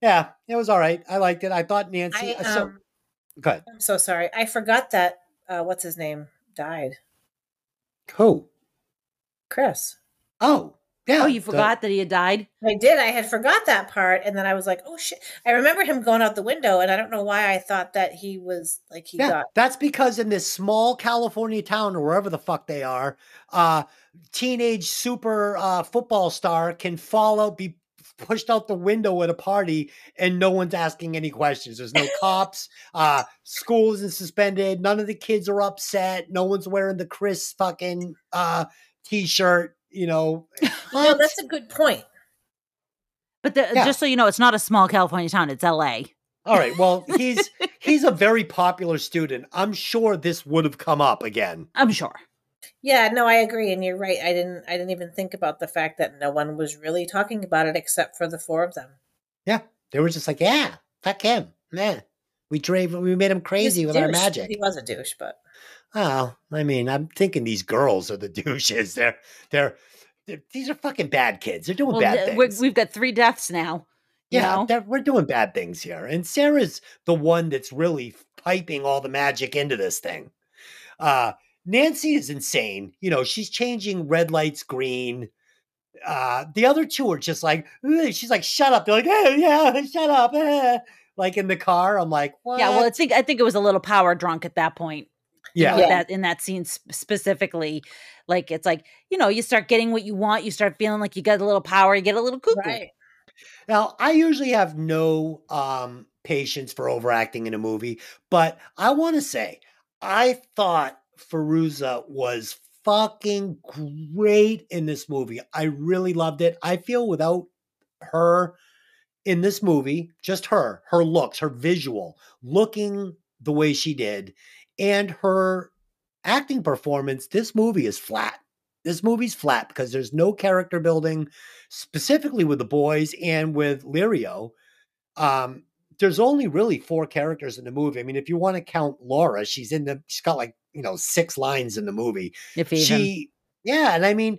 Yeah, it was all right. I liked it. I thought Nancy. I uh, so, um, go ahead. I'm so sorry. I forgot that. Uh, what's his name? Died. Who? Chris. Oh, yeah. oh, you the- forgot that he had died. I did. I had forgot that part, and then I was like, "Oh shit!" I remember him going out the window, and I don't know why I thought that he was like he yeah, got. that's because in this small California town or wherever the fuck they are, uh, teenage super uh, football star can fall out, be pushed out the window at a party, and no one's asking any questions. There's no cops. Uh, school isn't suspended. None of the kids are upset. No one's wearing the Chris fucking uh, t-shirt. You know, No, that's a good point. But the, Yeah. just so you know, it's not a small California town. It's L.A. all right. Well, he's he's a very popular student. I'm sure this would have come up again. I'm sure. Yeah, no, I agree, and you're right. I didn't. I didn't even think about the fact that no one was really talking about it except for the four of them. Yeah, they were just like, yeah, fuck him, man. We drave, we made him crazy He's a with our magic. He was a douche, but Oh, I mean, I'm thinking these girls are the douches. They're, they're, they're these are fucking bad kids. They're doing Well, bad th- things. we've got three deaths now. you yeah, know? we're doing bad things here. And Sarah's the one that's really piping all the magic into this thing. Uh, Nancy is insane. You know, she's changing red lights green. Uh, the other two are just like, she's like, shut up. They're like, hey, yeah, shut up. eh." Like in the car. I'm like, what? Yeah, well, I think I think it was a little power drunk at that point. you yeah. know, Yeah. that in that scene specifically, like it's like you know, you start getting what you want, you start feeling like you get a little power, you get a little cuckoo. right. Now, I usually have no um, patience for overacting in a movie, but I want to say I thought Fairuza was fucking great in this movie. I really loved it. I feel without her in this movie, just her, her looks, her visual, looking the way she did, and her acting performance, this movie is flat. This movie's flat because there's no character building, specifically with the boys and with Lirio. Um, there's only really four characters in the movie. I mean, if you want to count Laura, she's in the she's got like, you know, six lines in the movie If even. she yeah and i mean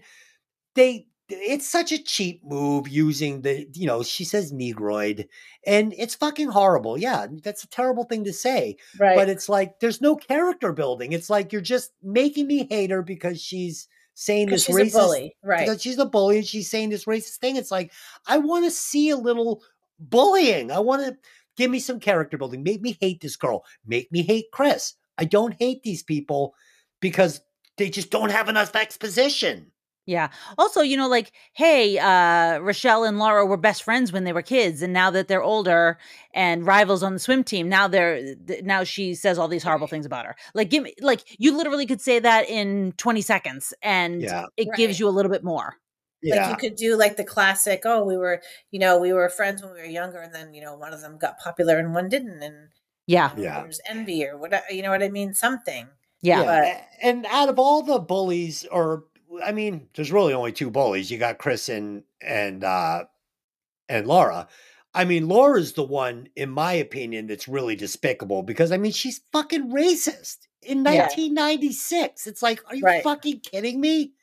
they it's such a cheap move using the you know she says negroid and it's fucking horrible yeah that's a terrible thing to say Right. but it's like there's no character building it's like you're just making me hate her because she's saying this she's racist a bully. Right. because she's a bully and she's saying this racist thing it's like i want to see a little bullying i want to give me some character building make me hate this girl make me hate chris i don't hate these people because they just don't have enough exposition Yeah. Also, you know, like, hey, uh, Rochelle and Laura were best friends when they were kids, and now that they're older and rivals on the swim team, now they're th- now she says all these horrible Right. things about her. Like, give me like you literally could say that in twenty seconds, and Yeah. it gives you a little bit more. Like you could do like the classic, oh, we were, you know, we were friends when we were younger, and then you know one of them got popular and one didn't, and Yeah. Yeah. there's envy or what, you know what I mean? Something. Yeah. But- and out of all the bullies, or I mean, there's really only two bullies. You got Chris and and uh and Laura. I mean, Laura's the one, in my opinion, that's really despicable because I mean, she's fucking racist in Yeah. 1996. It's like, are you Right. fucking kidding me?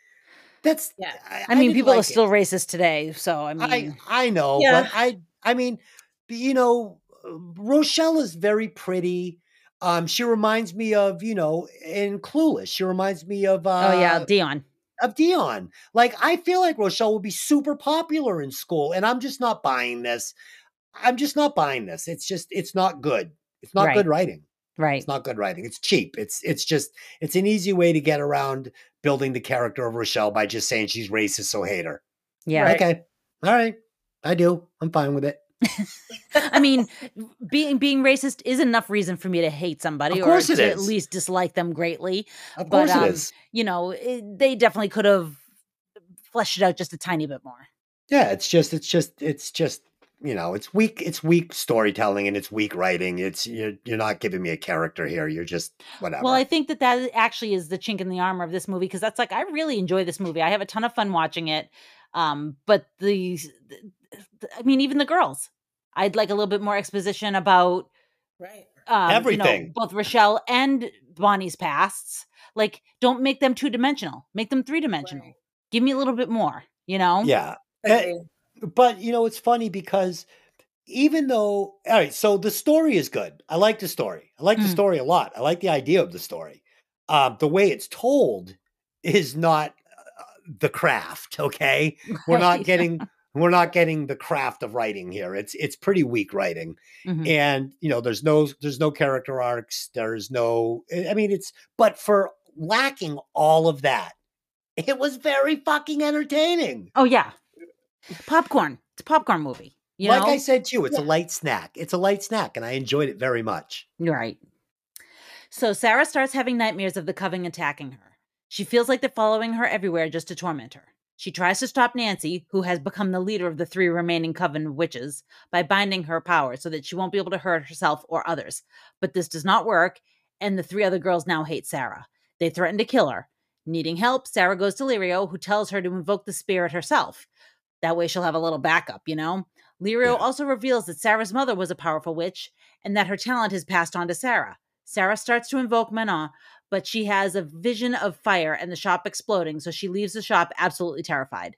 That's Yeah. I mean, didn't people are like it. still racist today, so I I mean, I know, Yeah. but I I mean, you know, Rochelle is very pretty. Um, she reminds me of you know in Clueless. She reminds me of uh, oh yeah, Dionne. of Dionne. Like I feel like Rochelle would be super popular in school, and I'm just not buying this. I'm just not buying this. It's just it's not good. It's not Right. good writing. Right. It's not good writing. It's cheap. It's it's just it's an easy way to get around building the character of Rochelle by just saying she's racist, so hate her. Yeah. Right. Okay, all right, I do. I'm fine with it. I mean, being being racist is enough reason for me to hate somebody or to at least dislike them greatly. Of But, course um, it is. You know, it, they definitely could have fleshed it out just a tiny bit more. Yeah, it's just it's just it's just you know it's weak it's weak storytelling and it's weak writing. It's you're you're not giving me a character here. You're just whatever. Well, I think that that actually is the chink in the armor of this movie because that's like I really enjoy this movie. I have a ton of fun watching it. Um, but the, the- I mean, even the girls, I'd like a little bit more exposition about Right. um, you know, Everything. both Rochelle and Bonnie's pasts. Like, don't make them two dimensional. Make them three dimensional. Right. Give me a little bit more. You know? yeah, Eh, Agreed. but you know it's funny because even though all right, so the story is good. I like the story. I like the Mm. story a lot. I like the idea of the story. Um, the way it's told is not uh, the craft. Okay, we're not getting we're not getting the craft of writing here. It's it's pretty weak writing. Mhm. and you know there's no there's no character arcs there's no i mean it's but for lacking all of that it was very fucking entertaining Oh yeah, popcorn. It's a popcorn movie. You like know? i said to you it's a light snack it's a light snack and i enjoyed it very much right. So Sarah starts having nightmares of the coven attacking her. She feels like they're following her everywhere just to torment her. She tries to stop Nancy, who has become the leader of the three remaining coven of witches, by binding her power so that she won't be able to hurt herself or others. But this does not work, and the three other girls now hate Sarah. They threaten to kill her. Needing help, Sarah goes to Lirio, who tells her to invoke the spirit herself. That way she'll have a little backup, you know? Lirio Yeah. also reveals that Sarah's mother was a powerful witch and that her talent has passed on to Sarah. Sarah starts to invoke Manon, but she has a vision of fire and the shop exploding, so she leaves the shop absolutely terrified.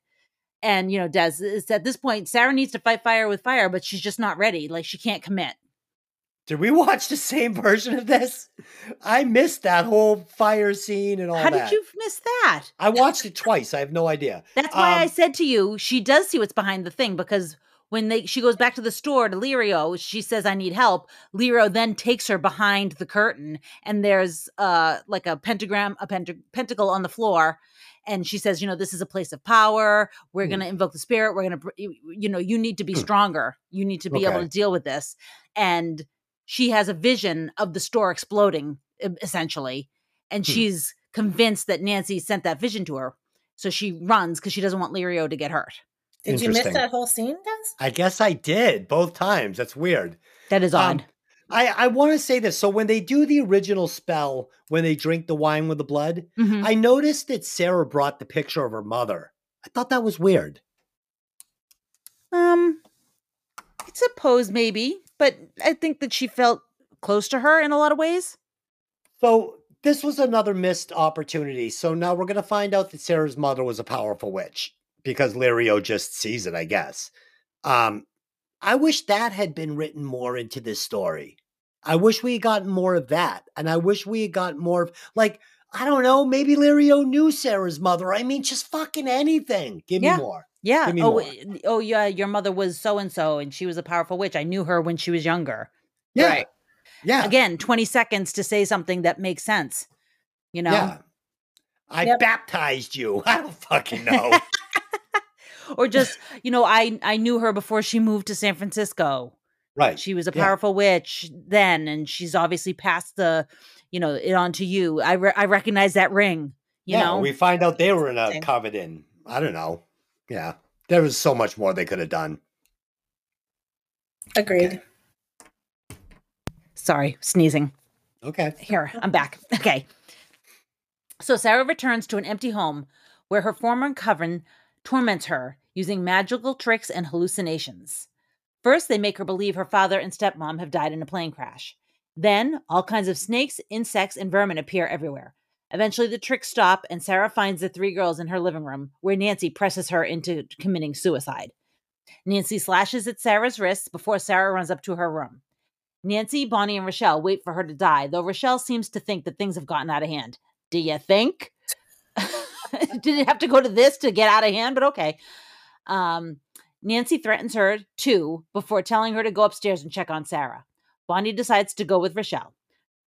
And you know, Dez, it's at this point, Sarah needs to fight fire with fire, but she's just not ready. Like she can't commit. did we watch the same version of this i missed that whole fire scene and all How that did you miss that? i watched it twice i have no idea That's why I Um, said to you, she does see what's behind the thing because when they she goes back to the store to Lirio, she says, I need help. Lirio then takes her behind the curtain and there's uh like a pentagram, a pent- pentacle on the floor. And she says, you know, this is a place of power. We're Hmm. going to invoke the spirit. We're going to, you know, you need to be Hmm. stronger. You need to be able to deal with this. And she has a vision of the store exploding, essentially. And Hmm. she's convinced that Nancy sent that vision to her. So she runs because she doesn't want Lirio to get hurt. Did you miss that whole scene, Dez? i guess i did both times that's weird That is Um, odd. I, I want to say this. So when they do the original spell, when they drink the wine with the blood, Mhm. I noticed that Sarah brought the picture of her mother. I thought that was weird. Um, I suppose maybe, but I think that she felt close to her in a lot of ways. So this was another missed opportunity. So now we're going to find out that Sarah's mother was a powerful witch because Lirio just sees it, I guess. Um, I wish that had been written more into this story. I wish we had gotten more of that. And I wish we had gotten more of, like, I don't know, maybe Lirio knew Sarah's mother. I mean, just fucking anything. Give Yeah. me more. Yeah. Give me Oh, more. eh, oh, yeah. Your mother was so and so, and she was a powerful witch. I knew her when she was younger. Yeah. Right. Yeah. Again, 20 seconds to say something that makes sense. You know? Yeah. I Yep. baptized you. I don't fucking know. Or just, you know, I I knew her before she moved to San Francisco. right. She was a Yeah. powerful witch then, and she's obviously passed the, you know, it on to you. I re- I recognize that ring. You yeah, know, we find out they were in a covenant. I don't know. Yeah. There was so much more they could have done. Agreed. sorry, sneezing. Okay. Here, I'm back. Okay. So Sarah returns to an empty home where her former coven torments her using magical tricks and hallucinations. First, they make her believe her father and stepmom have died in a plane crash. Then, all kinds of snakes, insects, and vermin appear everywhere. Eventually, the tricks stop, and Sarah finds the three girls in her living room, where Nancy presses her into committing suicide. Nancy slashes at Sarah's wrists before Sarah runs up to her room. Nancy, Bonnie, and Rochelle wait for her to die, though Rochelle seems to think that things have gotten out of hand. Do you think? Did it have to go to this to get out of hand? But okay. Um, Nancy threatens her too before telling her to go upstairs and check on Sarah. Bonnie decides to go with Rochelle.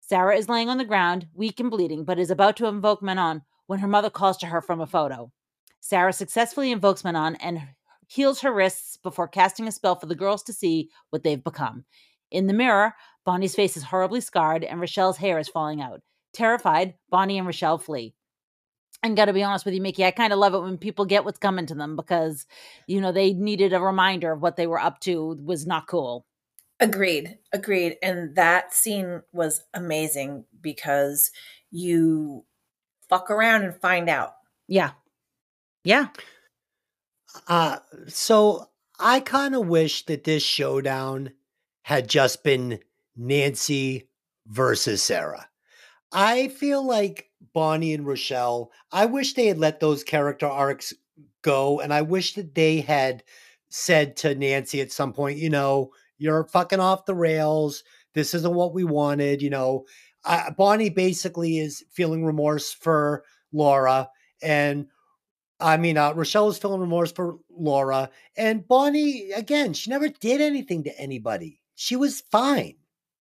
Sarah is laying on the ground, weak and bleeding, but is about to invoke Manon when her mother calls to her from a photo. Sarah successfully invokes Manon and heals her wrists before casting a spell for the girls to see what they've become. In the mirror, Bonnie's face is horribly scarred and Rochelle's hair is falling out. Terrified, Bonnie and Rochelle flee. And gotta be honest with you, Mickey, I kind of love it when people get what's coming to them because, you know, they needed a reminder of what they were up to was not cool. Agreed. Agreed. And that scene was amazing because you fuck around and find out. Yeah. Yeah. Uh, so I kind of wish that this showdown had just been Nancy versus Sarah. I feel like Bonnie and Rochelle, I wish they had let those character arcs go. And I wish that they had said to Nancy at some point, you know, you're fucking off the rails. This isn't what we wanted. You know, uh, Bonnie basically is feeling remorse for Laura. And I mean, uh, Rochelle is feeling remorse for Laura. And Bonnie, again, she never did anything to anybody. She was fine.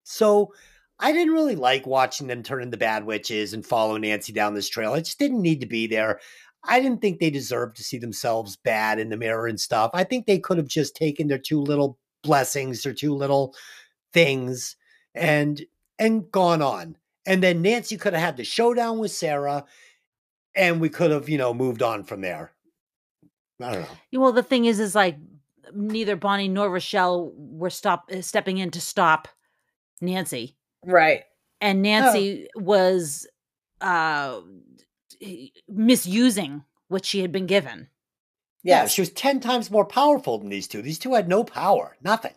So I didn't really like watching them turn into bad witches and follow Nancy down this trail. It just didn't need to be there. I didn't think they deserved to see themselves bad in the mirror and stuff. I think they could have just taken their two little blessings, their two little things, and and gone on. And then Nancy could have had the showdown with Sarah, and we could have, you know, moved on from there. I don't know. Well, the thing is, is like neither Bonnie nor Rochelle were stop stepping in to stop Nancy, Right. and Nancy was uh misusing what she had been given. Yeah, Yes. she was 10 times more powerful than these two. These two had no power, nothing.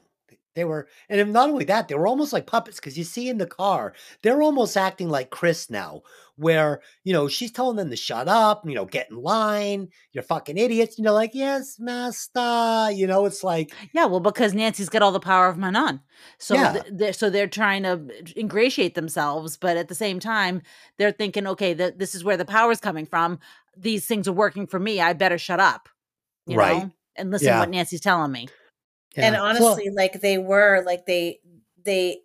They were, and not only that, they were almost like puppets because you see in the car, they're almost acting like Chris now, where, you know, she's telling them to shut up, you know, get in line, you're fucking idiots. You know, like, yes, master. You know, it's like, Yeah, well, because Nancy's got all the power of Manon, so Yeah. th- they're, so they're trying to ingratiate themselves, but at the same time, they're thinking, okay, that this is where the power's coming from. These things are working for me. I better shut up, you Right. know, and listen Yeah. to what Nancy's telling me. And yeah. Well, honestly, like they were like they they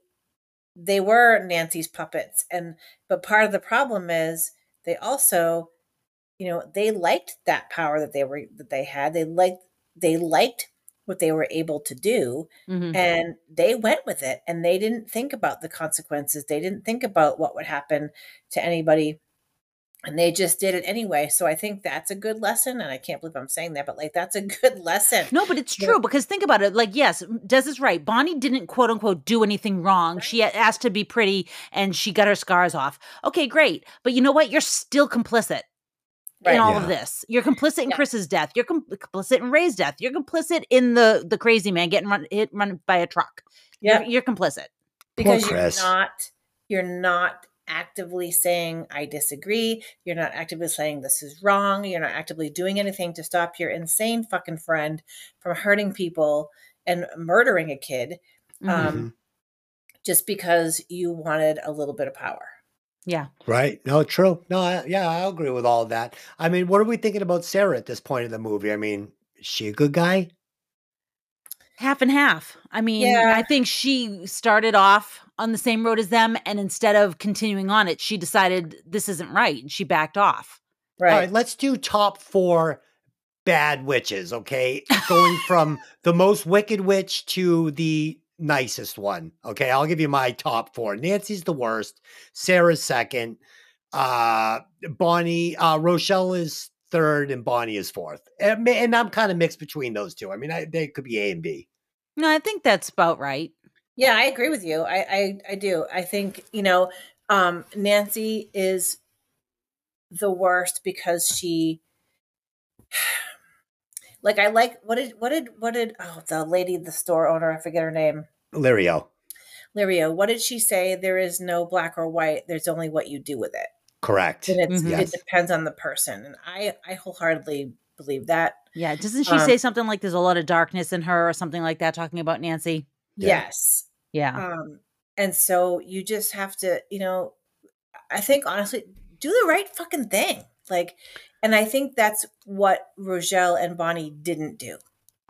they were Nancy's puppets. And but part of the problem is they also, you know, they liked that power that they were that they had. They liked they liked what they were able to do Mhm. and they went with it and they didn't think about the consequences. They didn't think about what would happen to anybody and they just did it anyway. So I think that's a good lesson and I can't believe I'm saying that, but like that's a good lesson. No, but it's Yeah. true because think about it. Like, yes, Dez is right. Bonnie didn't quote unquote do anything wrong. She asked to be pretty and she got her scars off. Okay, great. But you know what? You're still complicit Right. in all Yeah. of this. You're complicit in Yeah. Chris's death. You're com- complicit in Ray's death. You're complicit in the the crazy man getting run hit run by a truck. Yeah. You're, you're complicit. because Chris. you're not you're not actively saying I disagree. You're not actively saying this is wrong. You're not actively doing anything to stop your insane fucking friend from hurting people and murdering a kid Mhm. um, just because you wanted a little bit of power. yeah. Right. No, true. No, I, yeah, I agree with all of that. I mean, what are we thinking about Sarah at this point in the movie? I mean, is she a good guy? Half and half. I mean, Yeah. I think she started off on the same road as them, and instead of continuing on it, she decided this isn't right, and she backed off. Right. All right, let's do top four bad witches, okay? Going from the most wicked witch to the nicest one. Okay, I'll give you my top four. Nancy's the worst, Sarah's second, uh Bonnie, uh Rochelle is third, and Bonnie is fourth. And, and I'm kind of mixed between those two. I mean, I, they could be A and B. No, I think that's about right. Yeah, I agree with you. I, I I do. I think you know, um, Nancy is the worst because she, like, I like what did what did what did oh the lady the store owner I forget her name Lirio. Lirio. What did she say? There is no black or white. There's only what you do with it, Correct. and it's, Mhm. Yes. it depends on the person. And I I wholeheartedly believe that. Yeah, doesn't she Um, say something like there's a lot of darkness in her or something like that, talking about Nancy? Yeah. Yes. Yeah. Um, and so you just have to, you know, I think honestly, do the right fucking thing. Like, and I think that's what Rochelle and Bonnie didn't do.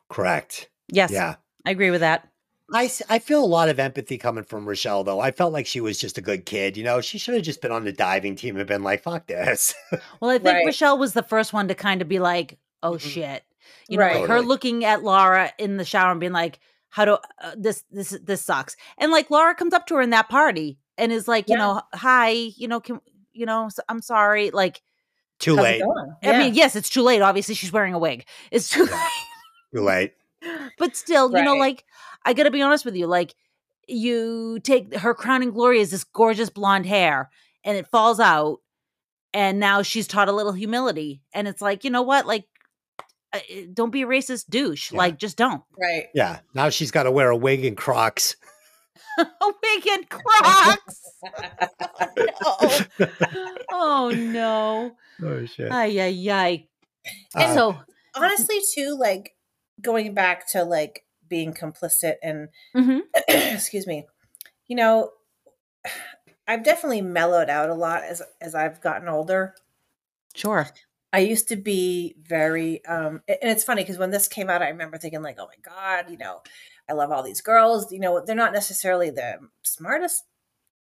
Correct. yes, Yeah. I agree with that. I, s- I feel a lot of empathy coming from Rochelle, though. I felt like she was just a good kid. You know, she should have just been on the diving team and been like, fuck this. Well, I think Right. Rochelle was the first one to kind of be like, "Oh Mhm. shit," you know, Right. like her looking at Laura in the shower and being like, "How do uh, this this this sucks?" And like Laura comes up to her in that party and is like, you know, "Hi, you know, can you know, I'm sorry." Like, Too How's late. going? I mean, yes, it's too late. Obviously, she's wearing a wig. It's too Yeah. Too late. late. But still, you know, like I got to be honest with you, like you take her crowning glory is this gorgeous blonde hair and it falls out and now she's taught a little humility and it's like you know what like uh, uh, don't be a racist douche Yeah. like just don't right. Yeah. Now she's got to wear a wig and Crocs. a wig and crocs oh no oh no oh, shit. ay ay ay Uh, so Honestly, too, like going back to like being complicit and mhm. excuse me, you know, I've definitely mellowed out a lot as as I've gotten older. sure I used to be very, um, and it's funny because when this came out, I remember thinking like, "Oh my god, you know, I love all these girls. You know, they're not necessarily the smartest,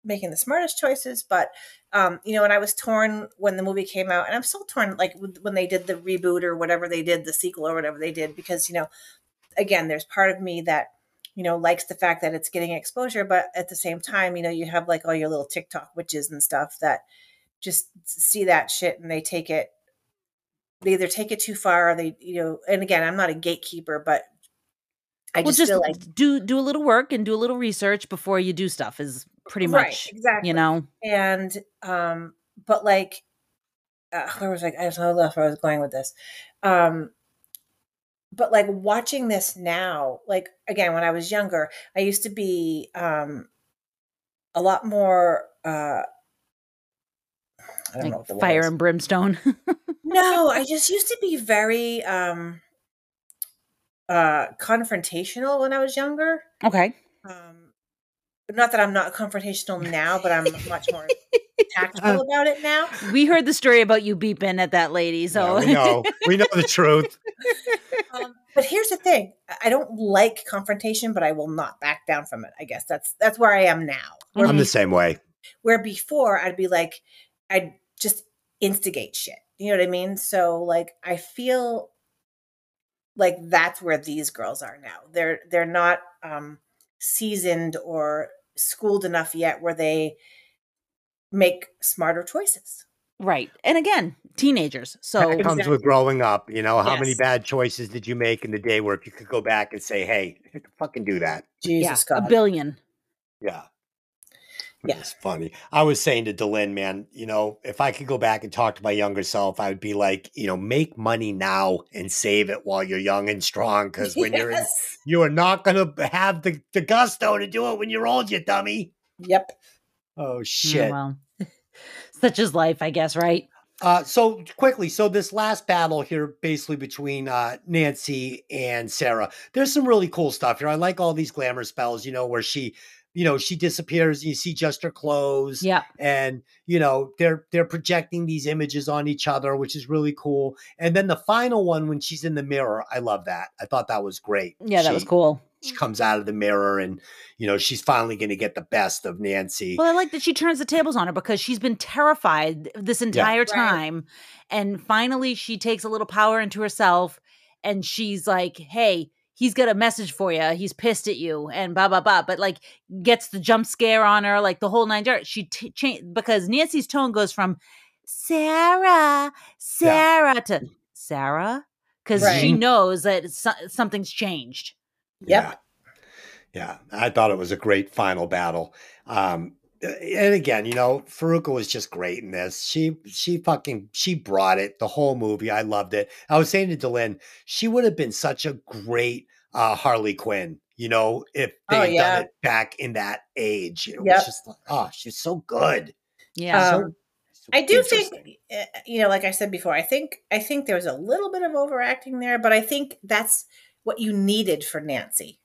making the smartest choices, but um, you know." And I was torn when the movie came out, and I'm still torn, like when they did the reboot or whatever they did, the sequel or whatever they did, because you know, again, there's part of me that you know likes the fact that it's getting exposure, but at the same time, you know, you have like all your little TikTok witches and stuff that just see that shit and they take it they either take it too far or they you know and again i'm not a gatekeeper but i well just, just feel like do do a little work and do a little research before you do stuff is pretty right much exactly. you know? And um but like uh, where was i i don't know where i was going with this. Um but like watching this now like again when i was younger i used to be um a lot more uh I don't know like the fire and brimstone. No, I just used to be very um uh confrontational when I was younger. okay. Um not that I'm not confrontational now, but I'm much more tactful about it now. we heard the story about you beeping at that lady so yeah, we know. we know the truth. Um, but here's the thing: I- I don't like confrontation, but I will not back down from it. I guess that's that's where I am now. Where, I'm the same way. where before I'd be like, I'd just instigate shit. You know what I mean? So like, I feel like that's where these girls are now. They're they're not um, seasoned or schooled enough yet where they make smarter choices. right and again teenagers so it comes with growing up. You know, how many bad choices did you make in the day where if you could go back and say, hey, fucking do that? Jesus yeah, a billion Yeah. Yeah. It's funny. I was saying to Delin, man, you know, if I could go back and talk to my younger self, I would be like, you know, make money now and save it while you're young and strong. Because when you're in, you are not going to have the, the gusto to do it when you're old, you dummy. Yep. Oh, Yeah, shit. well Such is life, I guess, right? Uh, so quickly, so this last battle here, basically between uh, Nancy and Sarah, there's some really cool stuff here. I like all these glamour spells, you know, where she, you know, she disappears. You see just her clothes, Yeah. and you know they're they're projecting these images on each other, which is really cool. And then the final one when she's in the mirror, I love that. I thought that was great. Yeah, that was cool. She comes out of the mirror, and you know she's finally going to get the best of Nancy. Well, I like that she turns the tables on her because she's been terrified this entire Right. time. And finally, she takes a little power into herself and she's like, hey, he's got a message for you. He's pissed at you and blah, blah, blah. But like, gets the jump scare on her, like the whole nine yards. She t- cha- because Nancy's tone goes from Sarah, Sarah to Sarah because she knows that so- something's changed. Yep. Yeah. yeah, I thought it was a great final battle. Um, and again, you know, Fairuza was just great in this. She she fucking she brought it the whole movie. I loved it. I was saying to Delin, she would have been such a great uh, Harley Quinn. You know, if they Oh, had yeah. done it back in that age, it was just like, oh, she's so good. Yeah. Um, So- so I do think, uh, you know, like I said before, I think I think there was a little bit of overacting there, but I think that's what you needed for Nancy.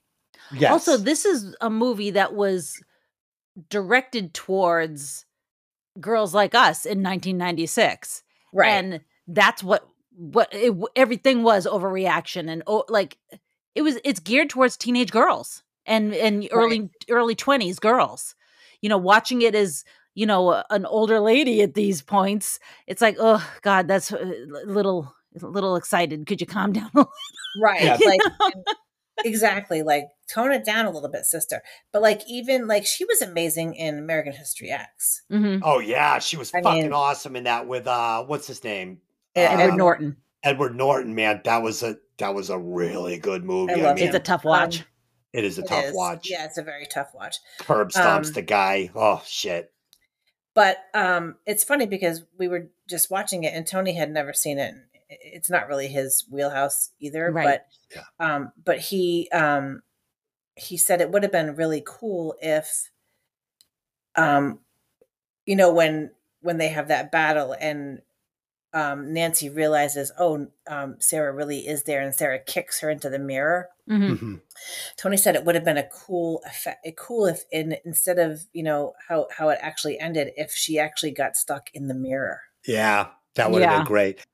Yes. Also, this is a movie that was directed towards girls like us in 1996, Right. and that's what what it, everything was overreaction and oh, like it was. It's geared towards teenage girls and and early early 20s girls. You know, watching it as you know an older lady at these points, it's like, oh God, that's uh, a little a little excited. Could you calm down? a little? right. Yeah. Like exactly. Like tone it down a little bit, sister. But like even like she was amazing in American History X. Mhm. oh yeah, she was I fucking mean- awesome in that with uh, what's his name? Edward Uh, Norton. Edward Norton, man, that was a that was a really good movie. I, love mean, It's a tough watch. Um, it is a It tough is. watch. Yeah, it's a very tough watch. Curb stomps Um, the guy. Oh shit. But um it's funny because we were just watching it and Tony had never seen it. And i- It's not really his wheelhouse either, Right. but um but he um he said it would have been really cool if um you know when when they have that battle and um Nancy realizes oh um Sarah really is there and Sarah kicks her into the mirror Mhm. Mhm. Tony said it would have been a cool effect, a cool if in instead of you know how how it actually ended, if she actually got stuck in the mirror. Yeah, that would have been great.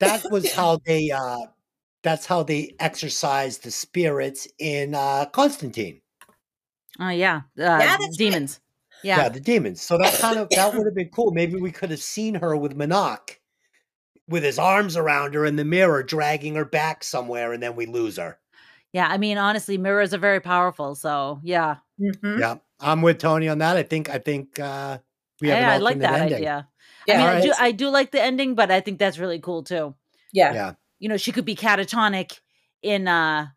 That was how they uh that's how they exorcised the spirits in uh Constantine. Oh yeah, uh, that's right. demons. Yeah. Yeah, the demons. So that kind of that would have been cool. Maybe we could have seen her with Manon with his arms around her in the mirror, dragging her back somewhere, and then we lose her. yeah. I mean, honestly, mirrors are very powerful. So yeah, Mhm. Yeah. I'm with Tony on that. I think I think uh we have yeah, I an like that ending. idea. Yeah, I mean, I do, I do like the ending, but I think that's really cool too. yeah, Yeah. You know, she could be catatonic in uh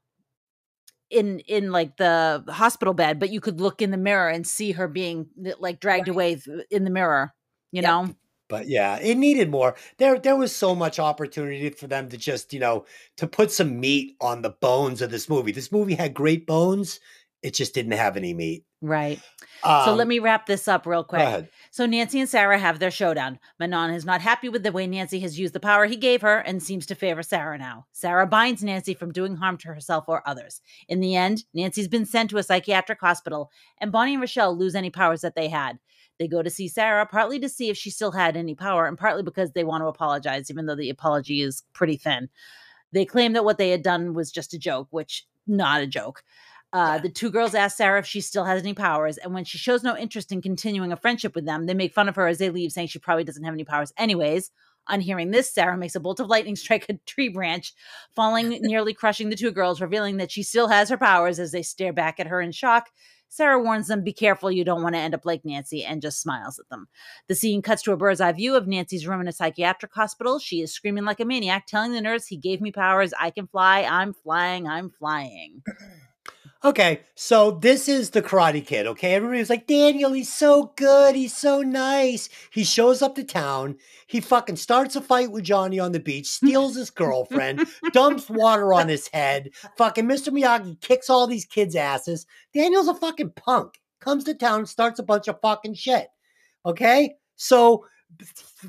in in like the hospital bed, but you could look in the mirror and see her being like dragged Right. away in the mirror. You Yep. know, But yeah, it needed more. There there was so much opportunity for them to just, you know, to put some meat on the bones of this movie. This movie had great bones. It just didn't have any meat. Right? so let Um, me wrap this up real go quick. ahead. So Nancy and Sarah have their showdown. Manon is not happy with the way Nancy has used the power he gave her and seems to favor Sarah now. Sarah binds Nancy from doing harm to herself or others. In the end, Nancy's been sent to a psychiatric hospital, and Bonnie and Rochelle lose any powers that they had. They go to see Sarah partly to see if she still had any power, and partly because they want to apologize, even though the apology is pretty thin. They claim that what they had done was just a joke, which not a joke. Uh, the two girls ask Sarah if she still has any powers, and when she shows no interest in continuing a friendship with them, they make fun of her as they leave, saying she probably doesn't have any powers anyways. On hearing this, Sarah makes a bolt of lightning strike a tree branch, falling, nearly crushing the two girls, revealing that she still has her powers as they stare back at her in shock. Sarah warns them, Be careful, you don't want to end up like Nancy, and just smiles at them. The scene cuts to a bird's eye view of Nancy's room in a psychiatric hospital. She is screaming like a maniac, telling the nurse, He gave me powers. I can fly. I'm flying. I'm flying. Okay, so this is the Karate Kid. Okay, everybody was like, Daniel, he's so good, he's so nice. He shows up to town. He fucking starts a fight with Johnny on the beach, steals his girlfriend, dumps water on his head. Fucking Mr. Miyagi kicks all these kids' asses. Daniel's a fucking punk. Comes to town, starts a bunch of fucking shit. Okay, So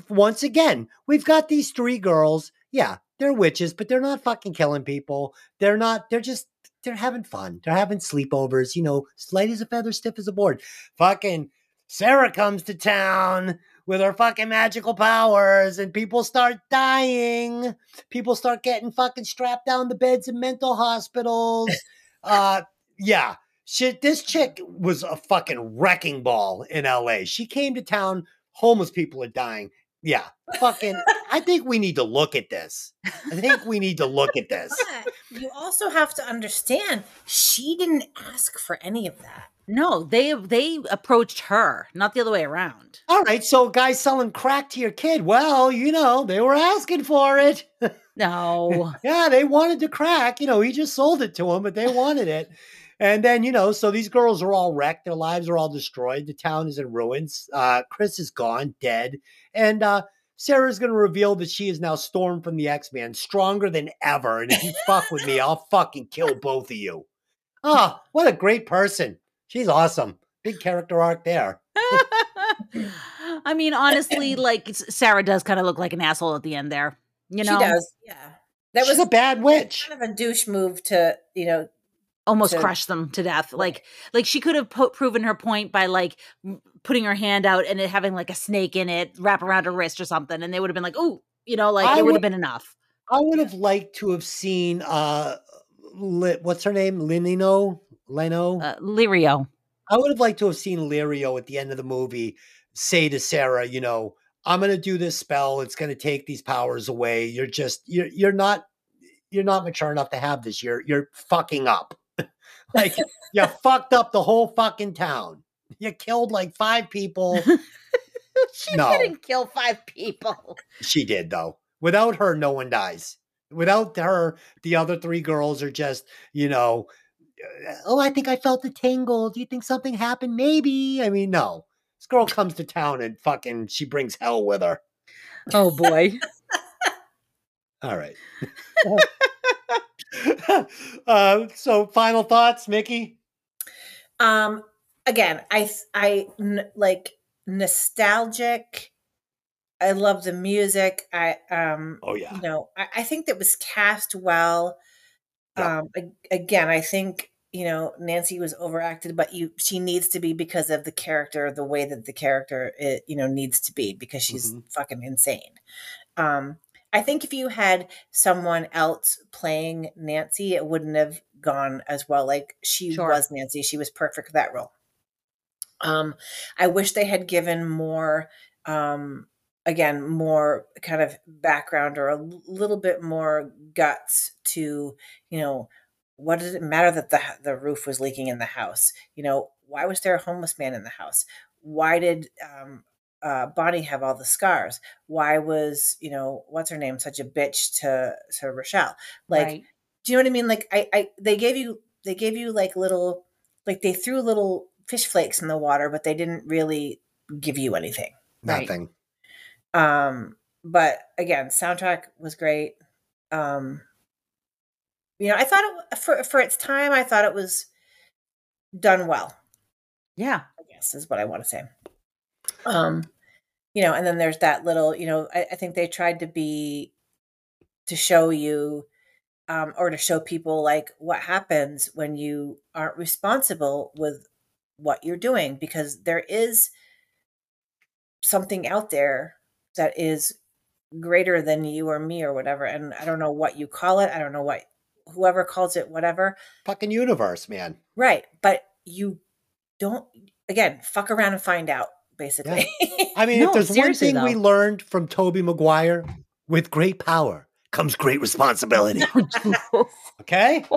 once again, we've got these three girls. Yeah, they're witches, but they're not fucking killing people. They're not, they're just, they're having fun. They're having sleepovers, you know, light as a feather, stiff as a board. Fucking Sarah comes to town with her fucking magical powers and people start dying. People start getting fucking strapped down the beds in mental hospitals. uh yeah. Shit, this chick was a fucking wrecking ball in LA. She came to town, homeless people are dying. Yeah. Fucking I think we need to look at this. I think we need to look at this. But you also have to understand she didn't ask for any of that. No, they they approached her, not the other way around. All right, so guys selling crack to your kid. Well, you know, they were asking for it. No. Yeah, they wanted the crack. You know, he just sold it to them, but they wanted it. And then, you know, so these girls are all wrecked. Their lives are all destroyed. The town is in ruins. Uh, Chris is gone, dead. And uh, Sarah's going to reveal that she is now Storm from the X Men, stronger than ever. And if you fuck with me, I'll fucking kill both of you. Oh, what a great person. She's awesome. Big character arc there. I mean, honestly, like Sarah does kind of look like an asshole at the end there. You know, she does. Yeah. That She's was a bad witch. kind of a douche move to, you know, almost to- crushed them to death. Like, like she could have po- proven her point by like m- putting her hand out and it having like a snake in it wrap around her wrist or something, and they would have been like, "Oh, you know, like I it would have been enough." I would have liked to have seen uh Li- what's her name? Lenino? Leno? Uh, Lirio. I would have liked to have seen Lirio at the end of the movie say to Sarah, you know, I'm gonna do this spell. It's gonna take these powers away. You're just you're you're not you're not mature enough to have this. You're you're fucking up. like you fucked up the whole fucking town. You killed like five people. she No. didn't kill five people. She did though. Without her, no one dies. Without her, the other three girls are just, you know, uh, oh, I think I felt a tingle. Do you think something happened? Maybe. I mean, no. This girl comes to town and fucking she brings hell with her. Oh boy. All right. uh, so final thoughts, Mickey? um again, I th- like nostalgic. I love the music. I um Oh yeah. you know, I, I think that was cast well. Yeah. Um, again, I think you know Nancy was overacted, but you she needs to be because of the character, the way that the character it, you know needs to be because she's Mhm. fucking insane. Um, I think if you had someone else playing Nancy, it wouldn't have gone as well. Like she Sure. was Nancy, she was perfect for that role. Um, I wish they had given more um again more kind of background or a little bit more guts to you know what did it matter that the the roof was leaking in the house you know why was there a homeless man in the house why did um uh, Bonnie have all the scars? Why was you know what's her name such a bitch to to Rochelle? Like, right. do you know what I mean? Like, I, I they gave you they gave you like little like they threw little fish flakes in the water, but they didn't really give you anything. Right. Nothing. Um, but again, soundtrack was great. Um, you know, I thought it for for its time, I thought it was done well. Yeah. I guess is what I want to say. Um, you know, and then there's that little, you know, I, I think they tried to be to show you um, or to show people like what happens when you aren't responsible with what you're doing because there is something out there that is greater than you or me or whatever and i don't know what you call it i don't know what whoever calls it whatever Fucking universe, man. right but you don't again fuck around and find out basically I mean, No, if there's one seriously, thing we learned from Tobey Maguire, with great power comes great responsibility. Okay?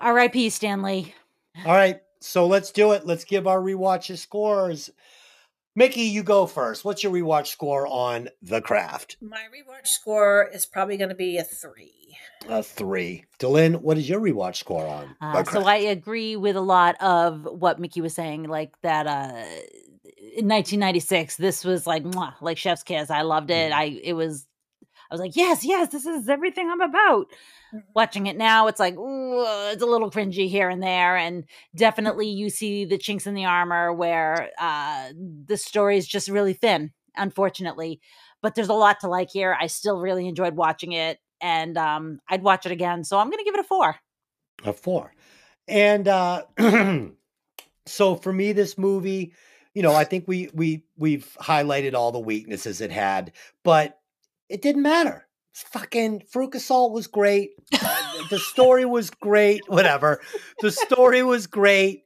R.I.P. Stan Lee. All right. So let's do it. Let's give our rewatches scores. Mickey, you go first. What's your rewatch score on The Craft? my rewatch score is probably going to be a three A three. Dylan, what is your rewatch score on Uh, so I agree with a lot of what Mickey was saying, like that. Uh, in 1996, this was like mwah, like Chef's Kiss. I loved it. Mhm. I it was. I was like, yes, yes, this is everything I'm about. Mhm. Watching it now, it's like, it's a little cringy here and there. And definitely you see the chinks in the armor where uh, the story is just really thin, unfortunately. But there's a lot to like here. I still really enjoyed watching it and um, I'd watch it again. So I'm going to give it a four. a four. And uh so for me, this movie, you know, I think we we we've highlighted all the weaknesses it had, but it didn't matter. Fucking Fruit Assault was great. The story was great. Whatever. The story was great.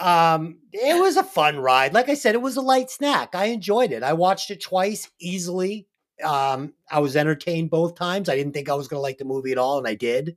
Um, it was a fun ride. Like I said, it was a light snack. I enjoyed it. I watched it twice easily. Um, I was entertained both times. I didn't think I was going to like the movie at all, and I did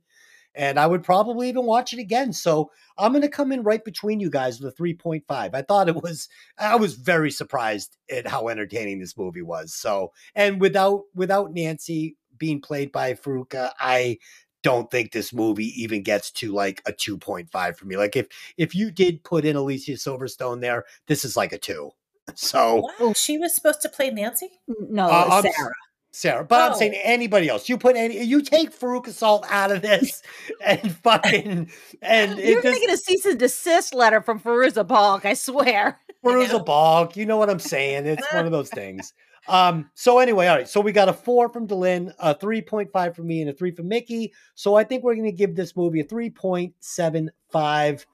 and I would probably even watch it again. So I'm going to come in right between you guys with a 3.5. I thought it was, I was very surprised at how entertaining this movie was. So, and without, without Nancy being played by Fairuza, I don't think this movie even gets to like a 2.5 for me. Like if, if you did put in Alicia Silverstone there, this is like a two. So What? She was supposed to play Nancy? No, Uh, I'm Sarah. Sarah, but I'm Oh. saying anybody else. You put any, you take Farouk Assault out of this and fucking, and You're it gonna get a cease and desist letter from Fairuza Balk, I swear. Perusa know. Bog. You know what I'm saying? It's one of those things. Um, so anyway, all right. So we got a four from Delin, a 3.5 from me, and a three from Mickey. So I think we're gonna give this movie a 3.75.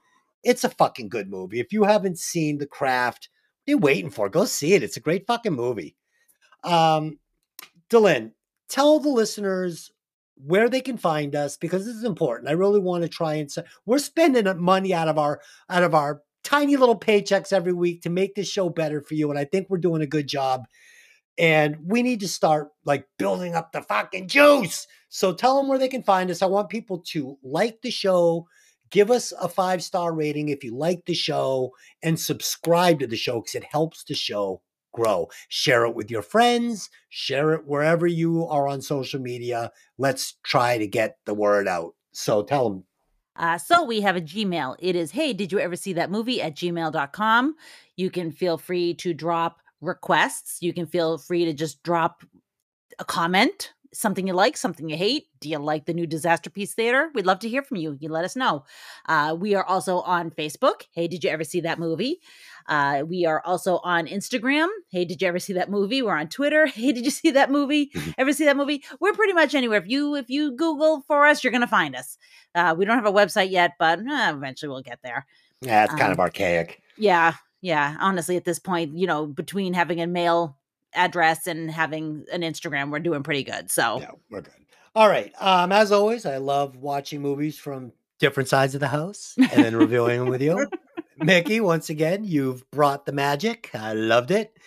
It's a fucking good movie. If you haven't seen The Craft, what are you waiting for? Go see it. It's a great fucking movie. Um, Delin, tell the listeners where they can find us because this is important. I really want to try and we're spending money out of our out of our tiny little paychecks every week to make this show better for you. And I think we're doing a good job. And we need to start like building up the fucking juice. So tell them where they can find us. I want people to like the show, give us a five star rating if you like the show, and subscribe to the show because it helps the show grow. Share it with your friends, share it wherever you are on social media. Let's try to get the word out. So tell them. Uh, so we have a Gmail. It is, hey, did you ever see that movie at gmail.com? You can feel free to drop requests. You can feel free to just drop a comment, something you like, something you hate. Do you like the new Disaster Piece Theater? We'd love to hear from you. You let us know. Uh, we are also on Facebook. Hey, did you ever see that movie? Uh, we are also on Instagram. Hey, did you ever see that movie? We're on Twitter. Hey, did you see that movie? ever see that movie? We're pretty much anywhere. If you if you Google for us, you're gonna find us. Uh, we don't have a website yet, but uh, eventually we'll get there. Yeah, it's kind of Um, archaic. Yeah, yeah. Honestly, at this point, you know, between having a mail address and having an Instagram, we're doing pretty good. So Yeah, we're good. All right. Um, as always, I love watching movies from different sides of the house and then reviewing them with you. Mickey, once again, you've brought the magic. I loved it.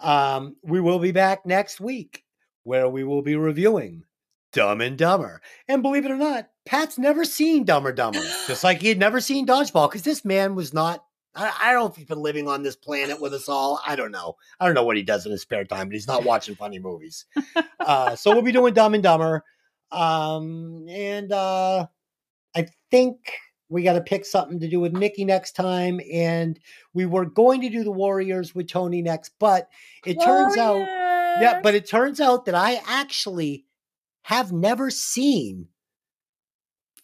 Um, we will be back next week where we will be reviewing Dumb and Dumber. And believe it or not, Pat's never seen Dumb or Dumber, just like he had never seen Dodgeball because this man was not. I, I don't know if he's been living on this planet with us all. I don't know. I don't know what he does in his spare time, but he's not watching funny movies. Uh, so we'll be doing Dumb and Dumber. Um, and uh, I think we got to pick something to do with Mickey next time. And we were going to do the Warriors with Tony next, but it turns out, yeah, but it turns out that I actually have never seen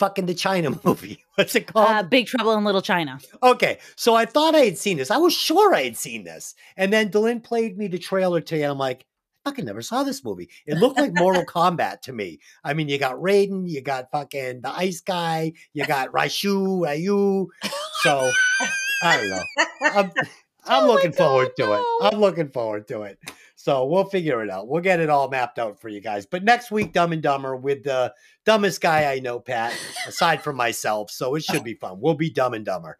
fucking the China movie. What's it called? uh, Big Trouble in Little China. Okay, so I thought I had seen this. I was sure I had seen this. And then Dylan played me the trailer today, and I'm like, I fucking never saw this movie. It looked like Mortal Kombat to me. I mean, you got Raiden, you got fucking the ice guy, you got Raishu, Ryu. So I don't know. I'm, I'm Oh looking forward God, to it. I'm looking forward to it. So we'll figure it out. We'll get it all mapped out for you guys. But next week, Dumb and Dumber with the dumbest guy I know, Pat, aside from myself. So it should be fun. We'll be Dumb and Dumber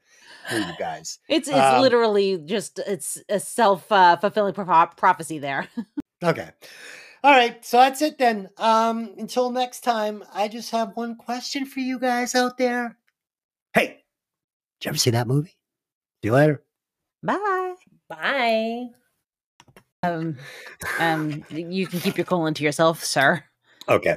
for you guys. It's it's Um, literally just it's a self uh, fulfilling pro- prophecy there. Okay. All right. So that's it then. Um, until next time, I just have one question for you guys out there. Hey, did you ever see that movie? See you later. Bye. Bye. Um, um, you can keep your colon to yourself, sir. Okay.